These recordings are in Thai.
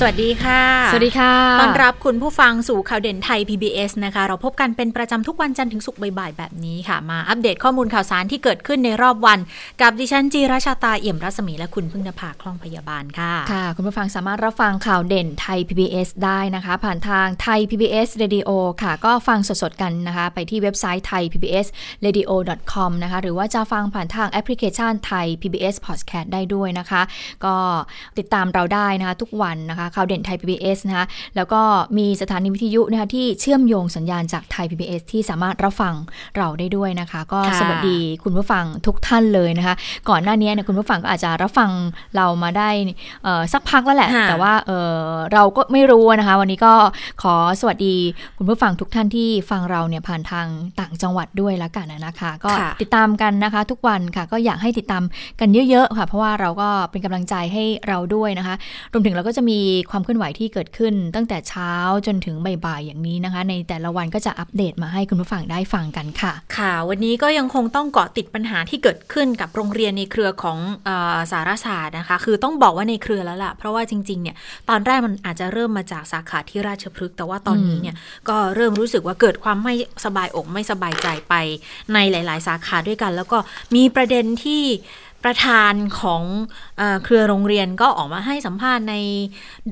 สวัสดีค่ะ สวัสดีค่ะ ต้อนรับคุณผู้ฟังสู่ข่าวเด่นไทย PBS นะคะ เราพบกันเป็นประจำทุกวันจันทร์ถึงศุกร์บ่ายๆแบบนี้ค่ะ มาอัปเดตข้อมูลข่าวสารที่เกิดขึ้นในรอบวัน กับดิฉันจีราชาตาเอี่ยมรัศมีและคุณพึ่งนภาคล่องพยาบาลค่ะ ค่ะ คุณผู้ฟังสามารถรับฟังข่าวเด่นไทย PBS ได้นะคะ ผ่านทางไทย PBS Radio ค่ะ ก็ฟังสดๆกันนะคะ ไปที่เว็บไซต์ไทย PBS Radio com นะคะ หรือว่าจะฟังผ่านทางแอปพลิเคชันไทย PBS Podcast ได้ด้วยนะคะ ก็ติดตามเราได้นะคะทุกวันนะคะข่าวเด่นไทย PBS นะคะแล้วก็มีสถานีวิทยุนะคะที่เชื่อมโยงสัญญาณจากไทย PBS ที่สามารถรับฟังเราได้ด้วยนะคะ ก็ค่ะสวัสดีคุณผู้ฟังทุกท่านเลยนะคะ ก่อนหน้านี้เนี่ยคุณผู้ฟังก็อาจจะรับฟังเรามาได้เอ่อสักพักแล้วแหละค่ะแต่ว่าเอ่อเราก็ไม่รู้นะคะ วันนี้ก็ขอสวัสดีคุณผู้ฟังทุกท่านที่ฟังเราเนี่ยผ่านทางต่างจังหวัดด้วยละกันนะคะ ก็ค่ะติดตามกันนะคะ ทุกวันค่ะ ก็อยากให้ติดตามกันเยอะๆค่ะ เพราะว่าเราก็เป็นกำลังใจให้เราด้วยนะคะ รวมถึงเราก็จะมีความเคลื่อนไหวที่เกิดขึ้น ตั้งแต่เช้าจนถึงบ่ายๆอย่างนี้นะคะ ในแต่ละวันก็จะอัปเดตมาให้คุณผู้ฟังได้ฟังกันค่ะ ค่ะ วันนี้ก็ยังคงต้องเกาะติดปัญหาที่เกิดขึ้นกับโรงเรียนในเครือของเออสารศาสตร์นะคะ คือต้องบอกว่าในเครือแล้วล่ะ เพราะว่าจริงๆเนี่ยตอนแรกมันอาจจะเริ่มมาจากสาขาที่ราชพฤกษ์แต่ว่าตอนนี้เนี่ยก็เริ่มรู้สึกว่าเกิดความไม่สบายอกไม่สบายใจไปในหลาย ๆ สาขาด้วยกัน แล้วก็มีประเด็นที่ ประธานของเออเครือโรงเรียนก็ออกมาให้สัมภาษณ์ใน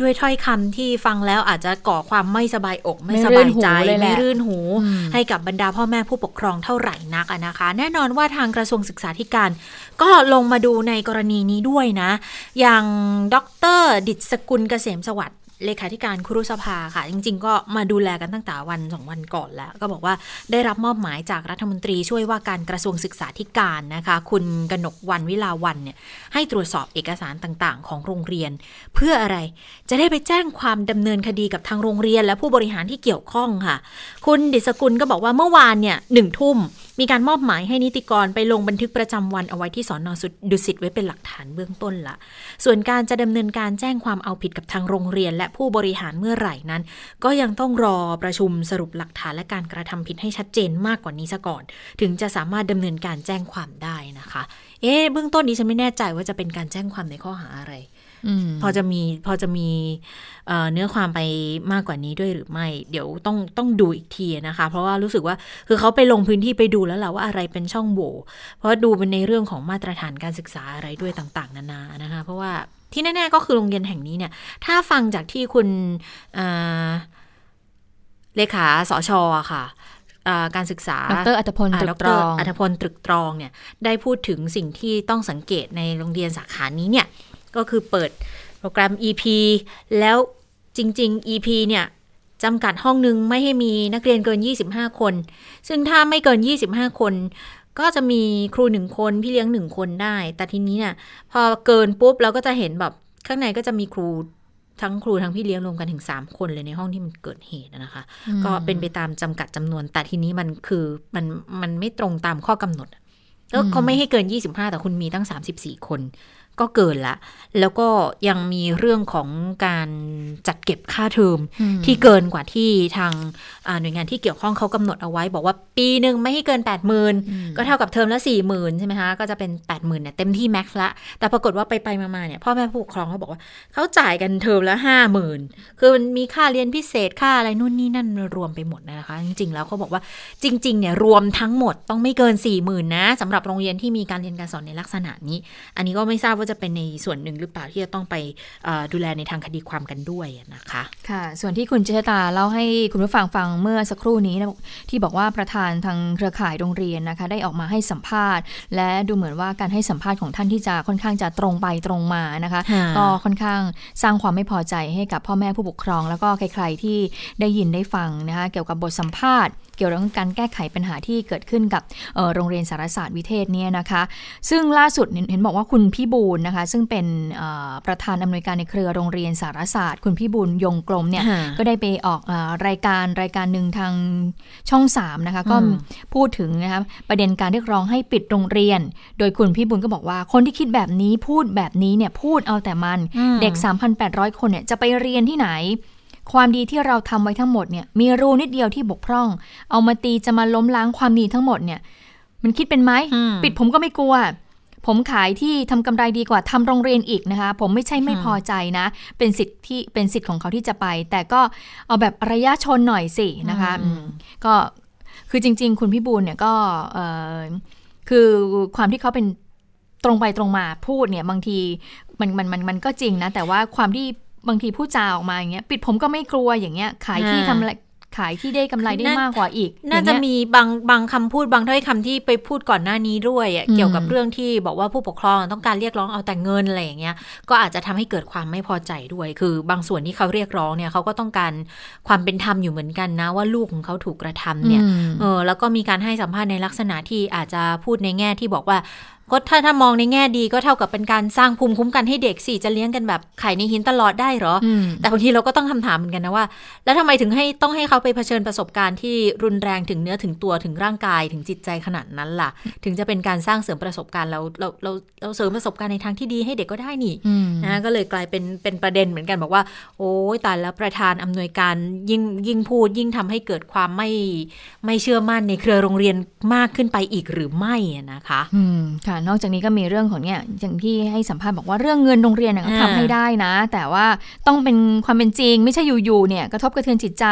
ด้วยถ้อยคำที่ฟังแล้วอาจจะก่อความไม่สบายอกไม่สบายใจไม่รื่นหูเลยแหละไม่รื่นหูอืมให้กับบรรดาพ่อแม่ผู้ปกครองเท่าไหร่นักอะนะคะ แน่นอนว่าทางกระทรวงศึกษาธิการ ก็ลงมาดูในกรณีนี้ด้วยนะ อย่างดร ดิษกุลเกษมสวัสดิ์ เลขาธิการครุสภาค่ะ จริง ๆ ก็มาดูแลกันตั้งแต่วันสองวันก่อนแล้ว ก็บอกว่าได้รับมอบหมายจากรัฐมนตรีช่วยว่าการกระทรวงศึกษาธิการนะคะ คุณกนกวันวิลาวันเนี่ยให้ตรวจสอบเอกสารต่างๆ ของโรงเรียน เพื่ออะไรจะได้ไปแจ้งความดำเนินคดีกับทางโรงเรียน และผู้บริหารที่เกี่ยวข้องค่ะ คุณดิษกุลก็บอกว่าเมื่อวานเนี่ยหนึ่งทุ่ม มีการมอบหมายให้นิติกรไปลงบันทึกประจำวันเอาไว้ที่สอนอสุดดุสิตไว้เป็นหลักฐานเบื้องต้นละ ส่วนการจะดำเนินการแจ้งความเอาผิดกับทางโรงเรียน และผู้บริหารเมื่อไหร่นั้น ก็ยังต้องรอประชุมสรุปหลักฐานและการกระทำผิดให้ชัดเจนมากกว่านี้ซะก่อน ถึงจะสามารถดำเนินการแจ้งความได้นะคะ เอ๊ะเบื้องต้นนี้ฉันไม่แน่ใจว่าจะเป็นการแจ้งความในข้อหาอะไร พอจะมีพอจะมีเอ่อเนื้อความไปมากกว่านี้ด้วยหรือไม่ เดี๋ยวต้องต้องดูอีกทีนะคะ เพราะว่ารู้สึกว่าคือเขาไปลงพื้นที่ไปดูแล้วแหละว่าอะไรเป็นช่องโหว่เพราะดูเป็นในเรื่องของมาตรฐานการศึกษาอะไรด้วยต่าง ๆ นานานะคะ เพราะว่าที่แน่ๆก็คือโรงเรียนแห่งนี้เนี่ย ถ้าฟังจากที่คุณเอ่อเลขาสชอะค่ะเอ่อการศึกษา ดรอัตพลตรึกตรองอัธพลตรึกตรองเนี่ย ได้พูดถึงสิ่งที่ต้องสังเกตในโรงเรียนสาขานี้เนี่ย ก็คือเปิดโปรแกรม EP แล้วจริง ๆ EP เนี่ยจำกัดห้องนึงไม่ให้มีนักเรียนเกิน 25 คน ซึ่งถ้าไม่เกิน 25 คน ก็จะมีครูหนึ่งคนพี่เลี้ยงหนึ่งคนได้ แต่ทีนี้เนี่ยพอเกินปุ๊บเราก็จะเห็นแบบข้างในก็จะมีครูทั้งครูทั้งพี่เลี้ยงรวมกันถึง 3 คนเลยในห้องที่มันเกิดเหตุนะคะ ก็เป็นไปตามจำกัดจำนวน แต่ทีนี้มันคือมันมันไม่ตรงตามข้อกำหนดอะก็เขาไม่ให้เกิน 25 แต่คุณมีตั้ง 34 คน ก็เกินละ แล้วก็ยังมีเรื่องของการจัดเก็บค่าเทอมอืมที่เกินกว่าที่ทางอ่าหน่วยงานที่เกี่ยวข้องเขากำหนดเอาไว้ บอกว่าปีหนึ่งไม่ให้เกิน 8 0,000ื่นก็เท่ากับเทอมละ 4 0,000 ใช่ไหมคะ ก็จะเป็น 8 0,000เนี่ยเต็มที่แม็กซ์ละ แต่ปรากฏว่าไปไปๆมาๆเนี่ยพ่อแม่ผู้ปกครองเขาบอกว่าเขาจ่ายกันเทอมละ 50,000 คือมันมีค่าเรียนพิเศษค่าอะไรนู่นนี่นั่นรวมไปหมดนะคะ จริงๆ แล้วเขาบอกว่าจริงๆเนี่ยรวมทั้งหมดต้องไม่เกิน 4 0,000 นะสำหรับโรงเรียนที่มีการเรียนการสอนในลักษณะนี้ อันนี้ก็ไม่ทราบว่าจะเป็นในส่วนหนึ่งหรือเปล่าที่จะต้องไปเอ่อดูแลในทางคดีความกันด้วยนะคะค่ะ ส่วนที่คุณเจษตาเล่าให้คุณผู้ฟังฟังเมื่อสักครู่นี้นะที่บอกว่าประธานทางเครือข่ายโรงเรียนนะคะ ได้ออกมาให้สัมภาษณ์ และดูเหมือนว่าการให้สัมภาษณ์ของท่านที่จะค่อนข้างจะตรงไปตรงมานะคะค่ะก็ค่อนข้างสร้างความไม่พอใจให้กับพ่อแม่ผู้ปกครอง แล้วก็ใคร ๆที่ได้ยินได้ฟังนะคะเกี่ยวกับบทสัมภาษณ์ เกี่ยวกับการแก้ไขปัญหาที่เกิดขึ้นกับโรงเรียนสารศาสตร์วิเทศเนี่ยนะคะ ซึ่งล่าสุดเห็นบอกว่าคุณพี่บูลนะคะ ซึ่งเป็นประธานอำนวยการในเครือโรงเรียนสารศาสตร์ คุณพี่บูลยงกลมเนี่ยก็ได้ไปออกรายการรายการหนึ่งทางช่อง3นะคะก็พูดถึงนะคะประเด็นการเรียกร้องให้ปิดโรงเรียน โดยคุณพี่บุญก็บอกว่าคนที่คิดแบบนี้พูดแบบนี้เนี่ยพูดเอาแต่มันเด็ก 3,800 คนเนี่ยจะไปเรียนที่ไหน ความดีที่เราทำไว้ทั้งหมดเนี่ยมีรูนิดเดียวที่บกพร่อง เอามาตีจะมาล้มล้างความดีทั้งหมดเนี่ย มันคิดเป็นไหมปิดผมก็ไม่กลัว ผมขายที่ทำกำไรดีกว่าทำโรงเรียนอีกนะคะ ผมไม่ใช่ไม่พอใจนะ เป็นสิทธิ์ที่เป็นสิทธิ์ของเขาที่จะไป แต่ก็เอาแบบระยะชนหน่อยสินะคะก็คือจริง ๆ คุณพี่บูลเนี่ยก็คือความที่เขาเป็นตรงไปตรงมาพูดเนี่ยบางทีมันมันมันมันก็จริงนะ แต่ว่าความที่ บางทีพูดจาออกมาอย่างเงี้ยปิดผมก็ไม่กลัวอย่างเงี้ย ขายที่ทำอะไรขายที่ได้กำไรได้มากกว่าอีก น่าจะมีบางบางคำพูดบางถ้อยคำที่ไปพูดก่อนหน้านี้ด้วยเกี่ยวกับเรื่องที่บอกว่าผู้ปกครองต้องการเรียกร้องเอาแต่เงินอะไรอย่างเงี้ย ก็อาจจะทำให้เกิดความไม่พอใจด้วย คือบางส่วนที่เขาเรียกร้องเนี่ยเขาก็ต้องการความเป็นธรรมอยู่เหมือนกันนะ ว่าลูกของเขาถูกกระทำเนี่ย เออแล้วก็มีการให้สัมภาษณ์ในลักษณะที่อาจจะพูดในแง่ที่บอกว่า ก็ถ้าถ้ามองในแง่ดีก็เท่ากับเป็นการสร้างภูมิคุ้มกันให้เด็กสิจะเลี้ยงกันแบบไข่ในหินตลอดได้หรอ แต่บางทีเราก็ต้องคำถามเหมือนกันนะว่า แล้วทำไมถึงให้ต้องให้เขาไปเผชิญประสบการณ์ที่รุนแรงถึงเนื้อถึงตัวถึงร่างกายถึงจิตใจขนาดนั้นล่ะ ถึงจะเป็นการสร้างเสริมประสบการณ์เราเราเราเราเสริมประสบการณ์ในทางที่ดีให้เด็กก็ได้นี่นะก็เลยกลายเป็นเป็นประเด็นเหมือนกันบอกว่า โอ้ยตายแล้วประธานอำนวยการยิ่งยิ่งพูดยิ่งทำให้เกิดความไม่ไม่เชื่อมั่นในเครือโรงเรียนมากขึ้นไปอีกหรือไม่นะคะ อืมค่ะนอกจากนี้ก็มีเรื่องของเนี่ยอย่างที่ให้สัมภาษณ์บอกว่าเรื่องเงินโรงเรียนก็ทำให้ได้นะ แต่ว่าต้องเป็นความเป็นจริง ไม่ใช่อยู่ๆเนี่ยกระทบกระเทือนจิตใจ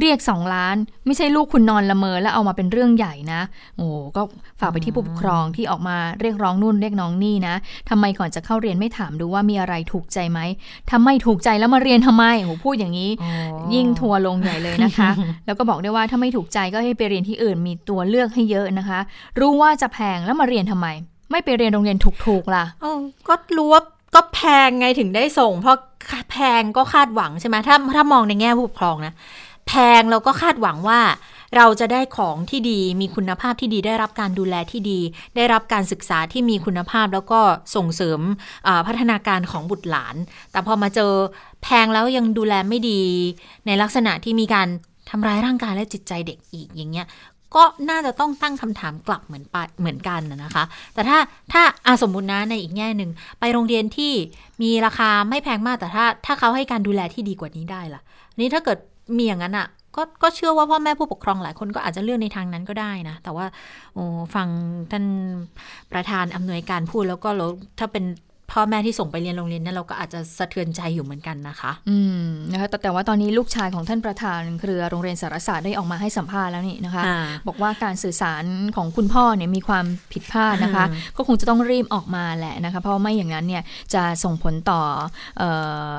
เรียกสองล้าน ไม่ใช่ลูกคุณนอนละเมอแล้วเอามาเป็นเรื่องใหญ่นะ โอ้ก็ ฝากไปที่ผู้ปกครองที่ออกมาเรียกร้องนู่นเรียกน้องนี่นะทำไมก่อนจะเข้าเรียนไม่ถามดูว่ามีอะไรถูกใจไหมทำไม่ถูกใจแล้วมาเรียนทำไมโอ้พูดอย่างนี้ ยิ่งทัวลงใหญ่เลยนะคะ แล้วก็บอกได้ว่าถ้าไม่ถูกใจก็ให้ไปเรียนที่อื่นมีตัวเลือกให้เยอะนะคะ รู้ว่าจะแพงแล้วมาเรียนทำไม ไม่ไปเรียนโรงเรียนถูกๆล่ะอ๋อก็รู้ว่าก็แพงไงถึงได้ส่ง เพราะแพงก็คาดหวังใช่ไหมถ้าถ้ามองในแง่ผู้ปกครองนะแพงเราก็คาดหวังว่า เราจะได้ของที่ดีมีคุณภาพที่ดีได้รับการดูแลที่ดี ได้รับการศึกษาที่มีคุณภาพแล้วก็ส่งเสริมพัฒนาการของบุตรหลาน แต่พอมาเจอแพงแล้วยังดูแลไม่ดี ในลักษณะที่มีการทำร้ายร่างกายและจิตใจเด็กอีกอย่างเงี้ยก็น่าจะต้องตั้งคำถามกลับเหมือนปเหมือนกันนะคะ แต่ถ้าถ้าอาสมมุตินะในอีกแง่หนึ่งไปโรงเรียนที่มีราคาไม่แพงมากแต่ถ้าถ้าเขาให้การดูแลที่ดีกว่านี้ได้ล่ะ นี้ถ้าเกิดมีอย่างนั้นอะ่ะ ก็ก็เชื่อว่าพ่อแม่ผู้ปกครองหลายคนก็อาจจะเลือกในทางนั้นก็ได้นะ แต่ว่าโอ้ฟังท่านประธานอำนวยการพูดแล้วก็ถ้าเป็น พ่อแม่ที่ส่งไปเรียนโรงเรียนนั้นเราก็อาจจะสะเทือนใจอยู่เหมือนกันนะคะ อืมนะคะแต่แต่ว่าตอนนี้ลูกชายของท่านประธานเครือโรงเรียนสารศาสตร์ได้ออกมาให้สัมภาษณ์แล้วนี่นะคะ บอกว่าการสื่อสารของคุณพ่อเนี่ยมีความผิดพลาดนะคะ ก็คงจะต้องรีบออกมาแหละนะคะ เพราะไม่อย่างนั้นเนี่ยจะส่งผลต่อ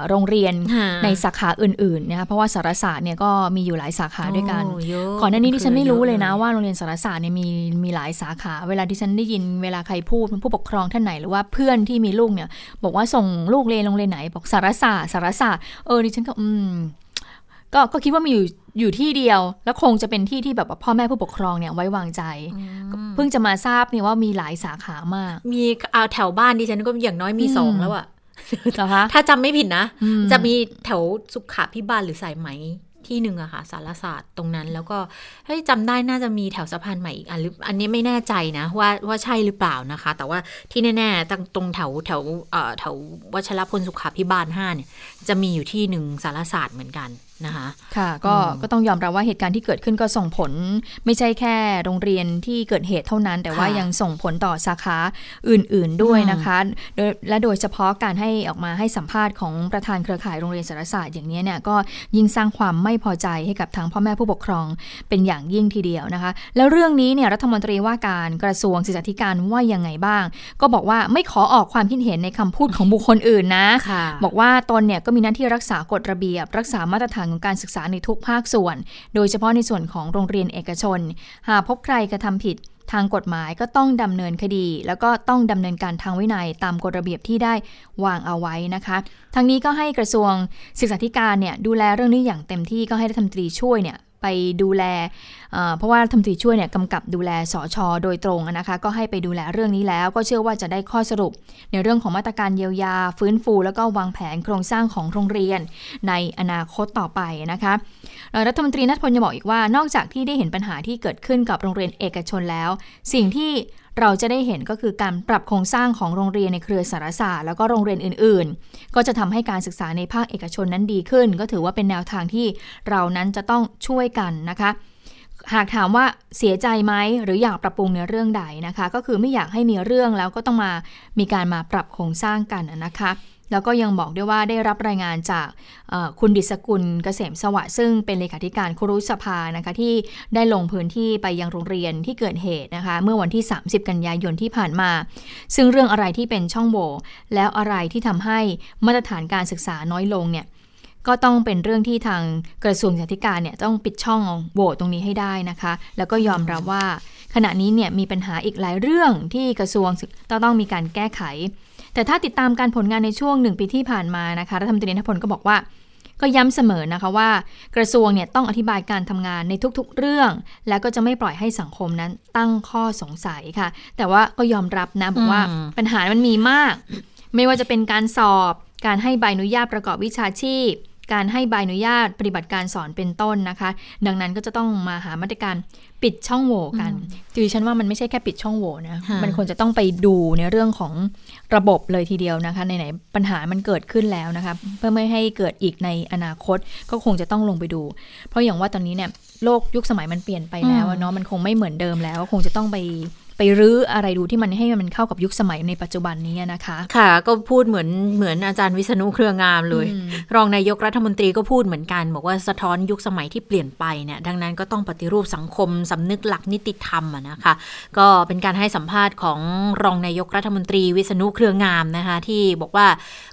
โรงเรียนในสาขาอื่นๆนะคะเพราะว่าสารศาสตร์เนี่ยก็มีอยู่หลายสาขาด้วยกันก่อนหน้านี้ดิฉันไม่รู้เลยนะว่าโรงเรียนสารศาสตร์เนี่ยมีมีหลายสาขา เวลาดิฉันได้ยินเวลาใครพูดผู้ปกครองท่านไหนหรือว่าเพื่อนที่มีลูกเนี่ยบอกว่าส่งลูกเรียนโรงเรียนไหน บอกสารศาสตร์สารศาสตร์เออดิฉันก็อืมก็ก็คิดว่ามีอยู่อยู่ที่เดียว แล้วคงจะเป็นที่ที่แบบว่าพ่อแม่ผู้ปกครองเนี่ยไว้วางใจ เพิ่งจะมาทราบเนี่ยว่ามีหลายสาขามาก มีเอาแถวบ้านดิฉันก็อย่างน้อยมีสองแล้วอะถ้าจำไม่ผิดนะ จะมีแถวสุขาพิบาลหรือสายไหม ที่หนึ่งอะค่ะสารศาสตร์ตรงนั้น แล้วก็เฮ้ยจำได้น่าจะมีแถวสะพานใหม่อีกอันหรืออันนี้ไม่แน่ใจนะว่าว่าใช่หรือเปล่านะคะ แต่ว่าที่แน่ๆตรงตรงแถวแถวเอ่อแถววัชรพลสุขาพิบาลห้าเนี่ยจะมีอยู่ที่หนึ่งสารศาสตร์เหมือนกัน นะคะค่ะก็ก็ต้องยอมรับว่าเหตุการณ์ที่เกิดขึ้นก็ส่งผล ไม่ใช่แค่โรงเรียนที่เกิดเหตุเท่านั้น แต่ว่ายังส่งผลต่อสาขาอื่น ๆด้วยนะคะและโดยเฉพาะการให้ออกมาให้สัมภาษณ์ของประธานเครือข่ายโรงเรียนสารศาสตร์อย่างนี้เนี่ยก็ยิ่งสร้างความไม่พอใจให้กับทางพ่อแม่ผู้ปกครองเป็นอย่างยิ่งทีเดียวนะคะ แล้วเรื่องนี้เนี่ยรัฐมนตรีว่าการกระทรวงศึกษาธิการว่ายังไงบ้าง ก็บอกว่าไม่ขอออกความคิดเห็นในคำพูดของบุคคลอื่นนะ บอกว่าตนเนี่ยก็มีหน้าที่รักษากฎระเบียบ รักษามาตรฐานของการศึกษาในทุกภาคส่วน โดยเฉพาะในส่วนของโรงเรียนเอกชน หากพบใครกระทำผิดทางกฎหมายก็ต้องดำเนินคดี แล้วก็ต้องดำเนินการทางวินัยตามกฎระเบียบที่ได้วางเอาไว้นะคะทั้งนี้ก็ให้กระทรวงศึกษาธิการเนี่ยดูแลเรื่องนี้อย่างเต็มที่ก็ให้รัฐมนตรีช่วยเนี่ย ไปดูแล เพราะว่าทำตีช่วยเนี่ยกำกับดูแลสอชอโดยตรงนะคะ ก็ให้ไปดูแลเรื่องนี้แล้ว ก็เชื่อว่าจะได้ข้อสรุป ในเรื่องของมาตรการเยียวยา ฟื้นฟู แล้วก็วางแผนโครงสร้างของโรงเรียนในอนาคตต่อไปนะคะรัฐมนตรีนัทพลยังบอกอีกว่านอกจากที่ได้เห็นปัญหาที่เกิดขึ้นกับโรงเรียนเอกชนแล้ว สิ่งที่ เราจะได้เห็นก็คือการปรับโครงสร้างของโรงเรียนในเครือสารศาสตร์แล้วก็โรงเรียนอื่นๆ ก็จะทำให้การศึกษาในภาคเอกชนนั้นดีขึ้น ก็ถือว่าเป็นแนวทางที่เรานั้นจะต้องช่วยกันนะคะ หากถามว่าเสียใจไหมหรืออยากปรับปรุงในเรื่องใดนะคะ ก็คือไม่อยากให้มีเรื่องแล้วก็ต้องมามีการมาปรับโครงสร้างกันนะคะ แล้วก็ยังบอกด้วยว่าได้รับรายงานจากคุณดิศกุลเกษมสวัสดิ์ซึ่งเป็นเลขาธิการครุสภานะคะที่ได้ลงพื้นที่ไปยังโรงเรียนที่เกิดเหตุนะคะเมื่อวันที่ 30 กันยายนที่ผ่านมา ซึ่งเรื่องอะไรที่เป็นช่องโหว่แล้วอะไรที่ทำให้มาตรฐานการศึกษาน้อยลงเนี่ยก็ต้องเป็นเรื่องที่ทางกระทรวงศึกษาธิการเนี่ยต้องปิดช่องโหว่ตรงนี้ให้ได้นะคะ แล้วก็ยอมรับว่าขณะนี้เนี่ยมีปัญหาอีกหลายเรื่องที่กระทรวงต้องมีการแก้ไข แต่ถ้าติดตามการผลงานในช่วงหนึ่งปีที่ผ่านมานะคะรัฐมนตรีนพลก็บอกว่าก็ย้ำเสมอนะคะว่ากระทรวงเนี่ยต้องอธิบายการทำงานในทุกๆเรื่อง แล้วก็จะไม่ปล่อยให้สังคมนั้นตั้งข้อสงสัยค่ะ แต่ว่าก็ยอมรับนะบอกว่าปัญหามันมีมาก ไม่ว่าจะเป็นการสอบ การให้ใบอนุญาตประกอบวิชาชีพ การให้ใบอนุญาตปฏิบัติการสอนเป็นต้นนะคะ ดังนั้นก็จะต้องมาหามาตรการปิดช่องโหว่กันดิฉันว่ามันไม่ใช่แค่ปิดช่องโหว่นะมันควรจะต้องไปดูในเรื่องของ ระบบเลยทีเดียวนะคะไหนๆปัญหามันเกิดขึ้นแล้วนะคะเพื่อไม่ให้เกิดอีกในอนาคตก็คงจะต้องลงไปดู เพราะอย่างว่าตอนนี้เนี่ยโลกยุคสมัยมันเปลี่ยนไปแล้วเนาะมันคงไม่เหมือนเดิมแล้ว คงจะต้องไป ไปรื้ออะไรดูที่มันให้มันเข้ากับยุคสมัยในปัจจุบันนี้นะคะ ค่ะ ก็พูดเหมือนเหมือนอาจารย์วิษณุเครืองามเลย รองนายกรัฐมนตรีก็พูดเหมือนกัน บอกว่าสะท้อนยุคสมัยที่เปลี่ยนไปเนี่ยดังนั้นก็ต้องปฏิรูปสังคมสำนึกหลักนิติธรรมนะคะ ก็เป็นการให้สัมภาษณ์ของรองนายกรัฐมนตรีวิษณุเครืองามนะคะที่บอกว่า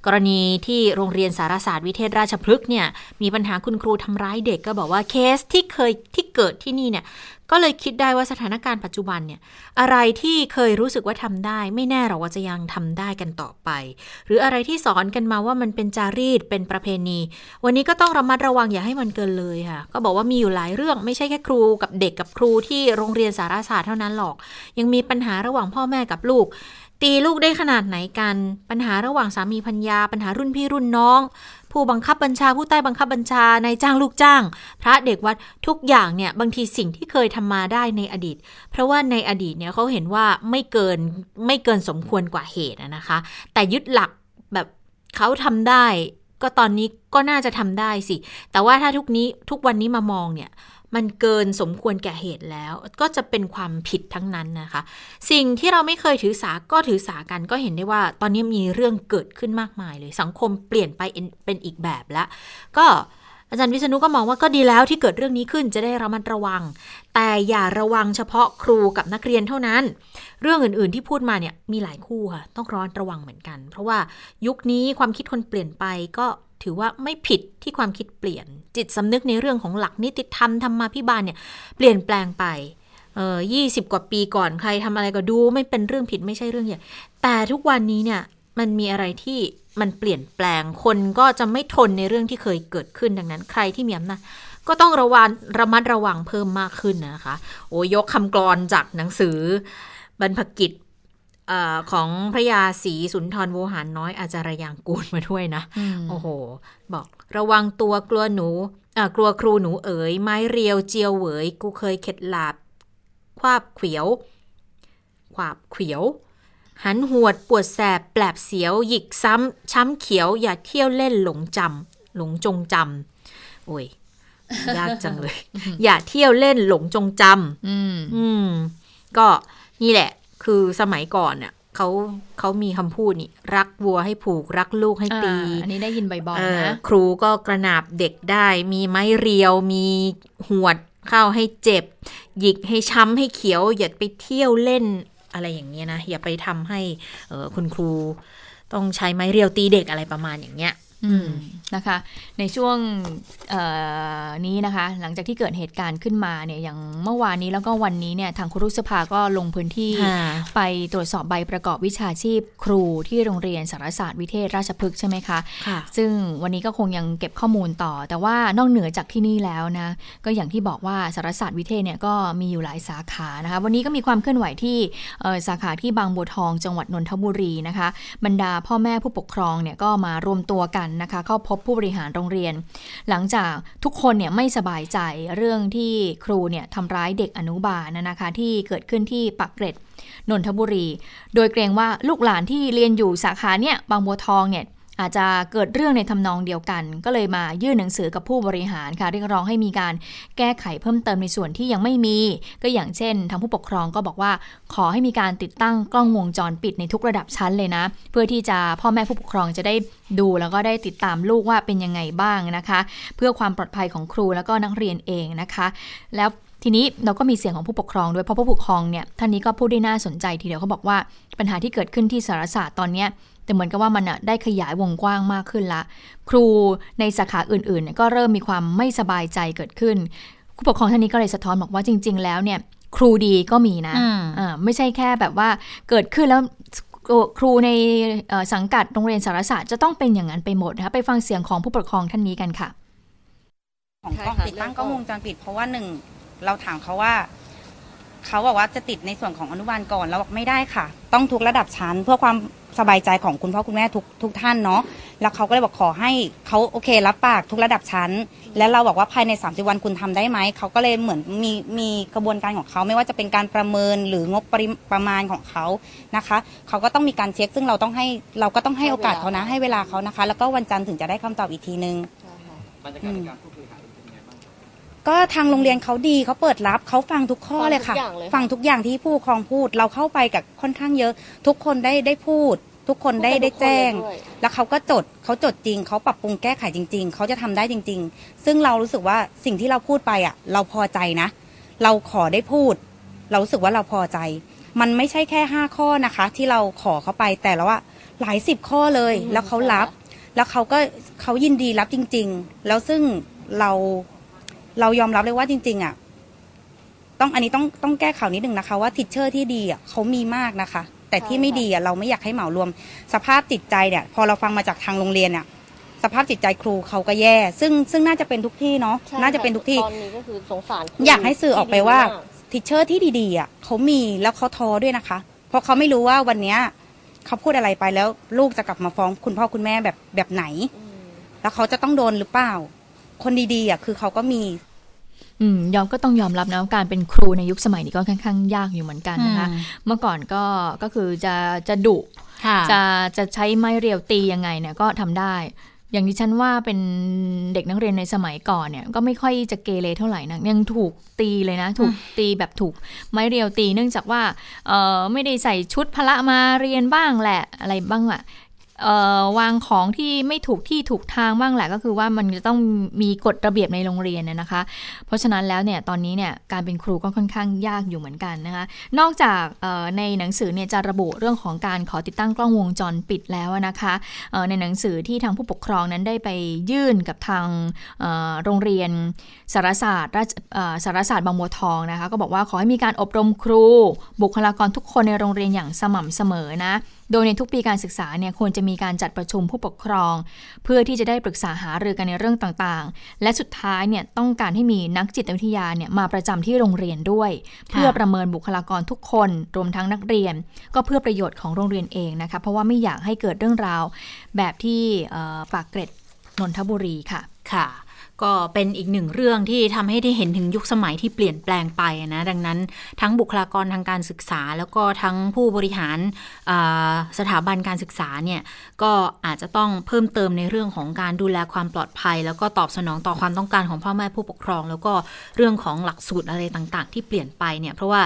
กรณีที่โรงเรียนสารศาสตร์วิเทศราชพฤกษ์เนี่ยมีปัญหาคุณครูทำร้ายเด็กก็บอกว่าเคสที่เคยที่เกิดที่นี่เนี่ย ก็เลยคิดได้ว่าสถานการณ์ปัจจุบันเนี่ยอะไรที่เคยรู้สึกว่าทำได้ ไม่แน่หรอกว่าจะยังทำได้กันต่อไป หรืออะไรที่สอนกันมาว่ามันเป็นจารีตเป็นประเพณี วันนี้ก็ต้องระมัดระวังอย่าให้มันเกินเลยค่ะ ก็บอกว่ามีอยู่หลายเรื่องไม่ใช่แค่ครูกับเด็กกับครูที่โรงเรียนสารศาสตร์เท่านั้นหรอก ยังมีปัญหาระหว่างพ่อแม่กับลูก ตีลูกได้ขนาดไหนกัน ปัญหาระหว่างสามีพัญญาปัญหารุ่นพี่รุ่นน้อง ผู้บังคับบัญชาผู้ใต้บังคับบัญชาในจ้างลูกจ้าง พระเด็กวัดทุกอย่างเนี่ยบางทีสิ่งที่เคยทำมาได้ในอดีต เพราะว่าในอดีตเนี่ยเขาเห็นว่าไม่เกินไม่เกินสมควรกว่าเหตุนะคะ แต่ยึดหลักแบบเขาทำได้ ก็ตอนนี้ก็น่าจะทำได้สิ แต่ว่าถ้าทุกนี้ทุกวันนี้มามองเนี่ย มันเกินสมควรแก่เหตุแล้วก็จะเป็นความผิดทั้งนั้นนะคะ สิ่งที่เราไม่เคยถือสาก็ถือสากันก็เห็นได้ว่า ตอนนี้มีเรื่องเกิดขึ้นมากมายเลย สังคมเปลี่ยนไปเป็นอีกแบบล้วก็อาจารย์วิษณุก็มองว่าก็ดีแล้วที่เกิดเรื่องนี้ขึ้นจะได้ระมัดระวัง แต่อย่าระวังเฉพาะครูกับนักเรียนเท่านั้น เรื่องอื่นๆที่พูดมาเนี่ยมีหลายคู่ค่ะ ต้องร้อนระวังเหมือนกัน เพราะว่ายุคนี้ความคิดคนเปลี่ยนไปก็ ถือว่าไม่ผิดที่ความคิดเปลี่ยน จิตสำนึกในเรื่องของหลักนิติธรรมธรรมาภิบาลเนี่ยเปลี่ยนแปลงไปเออยี่สิบกว่าปีก่อนใครทำอะไรก็ดู ไม่เป็นเรื่องผิดไม่ใช่เรื่องใหญ่แต่ทุกวันนี้เนี่ยมันมีอะไรที่มันเปลี่ยนแปลงคนก็จะไม่ทนในเรื่องที่เคยเกิดขึ้นดังนั้น ใครที่มีอำนาจก็ต้องระวังระมัดระวังเพิ่มมากขึ้นนะคะ โอ้ยกคำกรอนจากหนังสือบรรพกิจ อของพระยาศรีสุนทรโวหารน้อยอาจารยังกูลมาด้วยนะ โอ้โห บอกระวังตัวกลัวหนูกลัวครูหนูเอ๋ย ไม้เรียวเจียวเหวยกูเคยเข็ดหลาบ ควาบเขียว ควาบเขียว หันหวดปวดแสบแปลบเสียว หยิกซ้ำ ช้ำเขียว อย่าเที่ยวเล่นหลงจำหลงจงจำโอ้ยยากจังเลย อย่าเที่ยวเล่นหลงจงจำอืมก็นี่แหละ คือสมัยก่อนเนี่ยเขาเขามีคำพูดนี่ รักวัวให้ผูกรักลูกให้ตี อันนี้ได้ยินบ่อยๆนะ ครูก็กระนาบเด็กได้ มีไม้เรียว มีหวดเข้าให้เจ็บ หยิกให้ช้ำให้เขียว อย่าไปเที่ยวเล่นอะไรอย่างเงี้ยนะ อย่าไปทำให้คุณครูต้องใช้ไม้เรียวตีเด็กอะไรประมาณอย่างเงี้ยอืม นะคะ ในช่วงนี้นะคะ หลังจากที่เกิดเหตุการณ์ขึ้นมาเนี่ยอย่างเมื่อวานนี้แล้วก็วันนี้เนี่ยทางครุสภาก็ลงพื้นที่ไปตรวจสอบใบประกอบวิชาชีพครูที่โรงเรียนสารศาสตร์วิเทศราชพฤกษ์ใช่ไหมคะคะซึ่งวันนี้ก็คงยังเก็บข้อมูลต่อ แต่ว่านอกเหนือจากที่นี่แล้วนะก็อย่างที่บอกว่าสารศาสตร์วิเทศเนี่ยก็มีอยู่หลายสาขานะคะวันนี้ก็มีความเคลื่อนไหวที่สาขาที่บางบัวทองจังหวัดนนทบุรีนะคะ บรรดาพ่อแม่ผู้ปกครองเนี่ยก็มารวมตัวกันนะคะเข้าพบผู้บริหารโรงเรียน หลังจากทุกคนเนี่ยไม่สบายใจเรื่องที่ครูเนี่ยทำร้ายเด็กอนุบาลนะคะที่เกิดขึ้นที่ปักเกร็ดนนทบุรี โดยเกรงว่าลูกหลานที่เรียนอยู่สาขาเนี่ยบางบัวทองเนี่ย อาจจะเกิดเรื่องในทำนองเดียวกัน ก็เลยมายื่นหนังสือกับผู้บริหารค่ะ เรียกร้องให้มีการแก้ไขเพิ่มเติมในส่วนที่ยังไม่มี ก็อย่างเช่น ทางผู้ปกครองก็บอกว่า ขอให้มีการติดตั้งกล้องวงจรปิดในทุกระดับชั้นเลยนะ เพื่อที่จะพ่อแม่ผู้ปกครองจะได้ดูแล้วก็ได้ติดตามลูกว่าเป็นยังไงบ้างนะคะ เพื่อความปลอดภัยของครูแล้วก็นักเรียนเองนะคะ แล้วทีนี้เราก็มีเสียงของผู้ปกครองด้วยเพราะผู้ปกครองเนี่ยท่านนี้ก็พูดได้น่าสนใจทีเดียวเขาบอกว่าปัญหาที่เกิดขึ้นที่สารศาสตร์ตอนนี้ แต่เหมือนกับว่ามันได้ขยายวงกว้างมากขึ้นละ ครูในสาขาอื่นๆ ก็เริ่มมีความไม่สบายใจเกิดขึ้นผู้ปกครองท่านนี้ก็เลยสะท้อนบอกว่าจริง ๆ แล้วเนี่ยครูดีก็มีนะอ่าไม่ใช่แค่แบบว่าเกิดขึ้นแล้วครูในสังกัดโรงเรียนสารศาสตร์จะต้องเป็นอย่างนั้นไปหมดนะคะไปฟังเสียงของผู้ปกครองท่านนี้กันค่ะของกล้องติดตั้งกล้องวงจรปิดเพราะว่าหนึ่งเราถามเขาว่าเขาบอกว่าจะติดในส่วนของอนุบาลก่อนแล้วบอกไม่ได้ค่ะ ต้องทุกระดับชั้นเพื่อความ สบายใจของคุณพ่อคุณแม่ทุกทุกท่านเนาะแล้วเขาก็เลยบอกขอให้เขาโอเค รับปากทุกระดับชั้น แล้วเราบอกว่าภายใน 30 วันคุณทำได้ไหมเขาก็เลยเหมือนมีมีกระบวนการของเขาไม่ว่าจะเป็นการประเมินหรืองบปริประมาณของเขานะคะ เขาก็ต้องมีการเช็ค ซึ่งเราต้องให้เราก็ต้องให้โอกาสเขานะให้เวลาเขานะคะ แล้วก็วันจันทร์ถึงจะได้คำตอบอีกทีนึงบรรยากาศในการพูดคุยก็ทางโรงเรียนเขาดีเขาเปิดรับเขาฟังทุกข้อเลยค่ะ ฟังทุกอย่างที่ผู้ปกครองพูด เราเข้าไปกับค่อนข้างเยอะ ทุกคนได้ได้พูด ทุกคนได้ได้แจ้ง แล้วเขาก็จดเขาจดจริง เขาปรับปรุงแก้ไขจริง ๆ เขาจะทำได้จริง ๆ ซึ่งเรารู้สึกว่าสิ่งที่เราพูดไปอะ เราพอใจนะ เราขอได้พูด เรารู้สึกว่าเราพอใจ มันไม่ใช่แค่ห้าข้อนะคะ ที่เราขอเขาไปแต่แล้วว่าหลายสิบข้อเลยแล้วเขารับ แล้วเขาก็เขายินดีรับจริง ๆ แล้วซึ่งเราเรายอมรับเลยว่าจริง ๆ อะ ต้องอันนี้ต้องต้องแก้ข่าวนิดนึงนะคะ ว่าทิชเชอร์ที่ดีอะเขามีมากนะคะ แต่ที่ไม่ดีอะเราไม่อยากให้เหมารวม สภาพจิตใจเนี่ยพอเราฟังมาจากทางโรงเรียนเนี่ยสภาพจิตใจครูเขาก็แย่ ซึ่งซึ่งน่าจะเป็นทุกที่เนาะน่าจะเป็นทุกที่ตอนนี้ก็คือสงสารอยากให้สื่อออกไปว่าทิชเชอร์ที่ดีๆอะเขามีแล้วเขาท้อด้วยนะคะ เพราะเขาไม่รู้ว่าวันเนี้ยเขาพูดอะไรไปแล้วลูกจะกลับมาฟ้องคุณพ่อคุณแม่แบบแบบไหน แล้วเขาจะต้องโดนหรือเปล่า คนดีๆอะคือเขาก็มีอืม ยอมก็ต้องยอมรับนะการเป็นครูในยุคสมัยนี้ก็ค่อนข้างยากอยู่เหมือนกันนะคะ เมื่อก่อนก็ก็คือจะจะดุจะจะใช้ไม้เรียวตียังไงเนี่ยก็ทำได้ อย่างที่ฉันว่าเป็นเด็กนักเรียนในสมัยก่อนเนี่ย ก็ไม่ค่อยจะเกเรเท่าไหร่นะยังถูกตีเลยนะ ถูกตีแบบถูกไม้เรียวตี เนื่องจากว่าเออไม่ได้ใส่ชุดพละมาเรียนบ้างแหละอะไรบ้างอะ วางของที่ไม่ถูกที่ถูกทางบ้างแหละก็คือว่ามันจะต้องมีกฎระเบียบในโรงเรียนนะคะ เพราะฉะนั้นแล้วเนี่ยตอนนี้เนี่ยการเป็นครูก็ค่อนข้างยากอยู่เหมือนกันนะคะ นอกจากในหนังสือเนี่ยจะระบุเรื่องของการขอติดตั้งกล้องวงจรปิดแล้วนะคะในหนังสือที่ทางผู้ปกครองนั้นได้ไปยื่นกับทางโรงเรียนสารศาสตร์สารศาสตร์บางบัวทองนะคะ ก็บอกว่าขอให้มีการอบรมครู บุคลากรทุกคนในโรงเรียนอย่างสม่ำเสมอนะ โดยในทุกปีการศึกษาเนี่ยควรจะมีการจัดประชุมผู้ปกครอง เพื่อที่จะได้ปรึกษาหารือกันในเรื่องต่างๆ และสุดท้ายเนี่ยต้องการให้มีนักจิตวิทยาเนี่ยมาประจำที่โรงเรียนด้วย เพื่อประเมินบุคลากรทุกคน รวมทั้งนักเรียน ก็เพื่อประโยชน์ของโรงเรียนเองนะคะเพราะว่าไม่อยากให้เกิดเรื่องราวแบบที่ปากเกร็ดนนทบุรีค่ะค่ะ ก็เป็นอีกหนึ่งเรื่องที่ทำให้ได้เห็นถึงยุคสมัยที่เปลี่ยนแปลงไปนะดังนั้นทั้งบุคลากรทางการศึกษา แล้วก็ทั้งผู้บริหารสถาบันการศึกษาเนี่ยก็อาจจะต้องเพิ่มเติมในเรื่องของการดูแลความปลอดภัย แล้วก็ตอบสนองต่อความต้องการของพ่อแม่ผู้ปกครอง แล้วก็เรื่องของหลักสูตรอะไรต่าง ๆ ที่เปลี่ยนไปเนี่ยเพราะว่า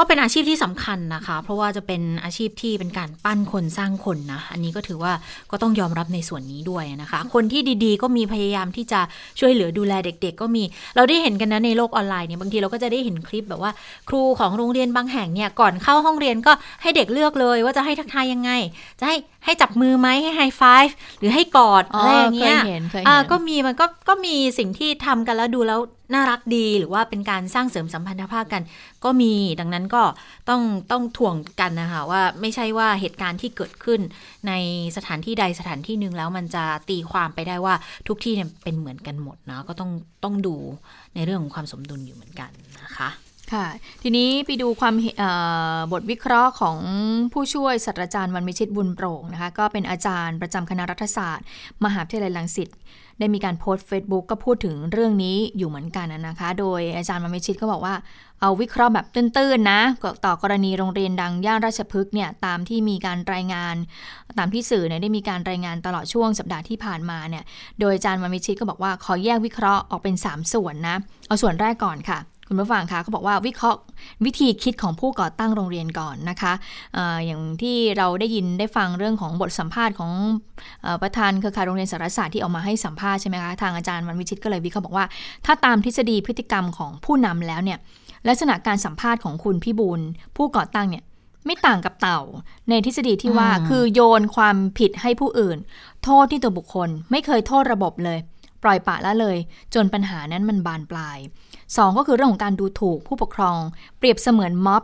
ก็เป็นอาชีพที่สำคัญนะคะ เพราะว่าจะเป็นอาชีพที่เป็นการปั้นคนสร้างคนนะ อันนี้ก็ถือว่าก็ต้องยอมรับในส่วนนี้ด้วยนะคะ คนที่ดีๆ ก็มีพยายามที่จะช่วยเหลือดูแลเด็ก ๆ ก็มี เราได้เห็นกันนะในโลกออนไลน์เนี่ยบางทีเราก็จะได้เห็นคลิปแบบว่า ครูของโรงเรียนบางแห่งเนี่ยก่อนเข้าห้องเรียนก็ให้เด็กเลือกเลย ว่าจะให้ทักทายยังไง จะให้ให้จับมือไหมให้ไฮไฟฟ์หรือให้กอดอะไรอย่างเงี้ยเคยเห็นเคยอ่าเห็นก็มีมันก็ก็มีสิ่งที่ทำกันแล้วดูแล้ว น่ารักดีหรือว่าเป็นการสร้างเสริมสัมพันธภาพกัน ก็มีดังนั้นก็ต้องต้องถ่วงกันนะคะว่าไม่ใช่ว่าเหตุการณ์ที่เกิดขึ้น ในสถานที่ใดสถานที่หนึ่งแล้วมันจะตีความไปได้ว่าทุกที่เนี่ยเป็นเหมือนกันหมดเนาะก็ต้องต้องดูในเรื่องของความสมดุลอยู่เหมือนกันนะคะค่ะ ทีนี้ไปดูความบทวิเคราะห์ของผู้ช่วยศาสตราจารย์วันมิชิตบุญโปร่งนะคะ ก็เป็นอาจารย์ประจำคณะรัฐศาสตร์ มหาวิทยาลัยรังสิต ได้มีการโพสต์ Facebook ก็พูดถึงเรื่องนี้อยู่เหมือนกันนะคะ โดยอาจารย์วันมิชิตก็บอกว่าเอาวิเคราะห์แบบตื้นๆนะต่อกรณีโรงเรียนดังย่านราชพฤกษ์เนี่ยตามที่มีการรายงาน ตามที่สื่อเนี่ยได้มีการรายงานตลอดช่วงสัปดาห์ที่ผ่านมาเนี่ยโดยอาจารย์วันมิชิตก็บอกว่าขอแยกวิเคราะห์ออกเป็น 3 ส่วนนะ เอาส่วนแรกก่อนค่ะ คุณผู้ฟังคะเขาบอกว่าวิเคราะห์วิธีคิดของผู้ก่อตั้งโรงเรียนก่อนนะคะเอออย่างที่เราได้ยินได้ฟังเรื่องของบทสัมภาษณ์ของเออประธานเครือข่ายโรงเรียนสารศาสตร์ที่ออกมาให้สัมภาษณ์ใช่ไหมคะทางอาจารย์วันวิชิตก็เลยวิเคราะห์บอกว่า ถ้าตามทฤษฎีพฤติกรรมของผู้นำแล้วเนี่ยลักษณะการสัมภาษณ์ของคุณพี่บุญผู้ก่อตั้งเนี่ยไม่ต่างกับเต่าในทฤษฎีที่ว่าอืมคือโยนความผิดให้ผู้อื่น โทษที่ตัวบุคคล ไม่เคยโทษระบบเลย ปล่อยปละละเลย จนปัญหานั้นมันบานปลาย สองก็คือเรื่องของการดูถูกผู้ปกครอง เปรียบเสมือนม็อบ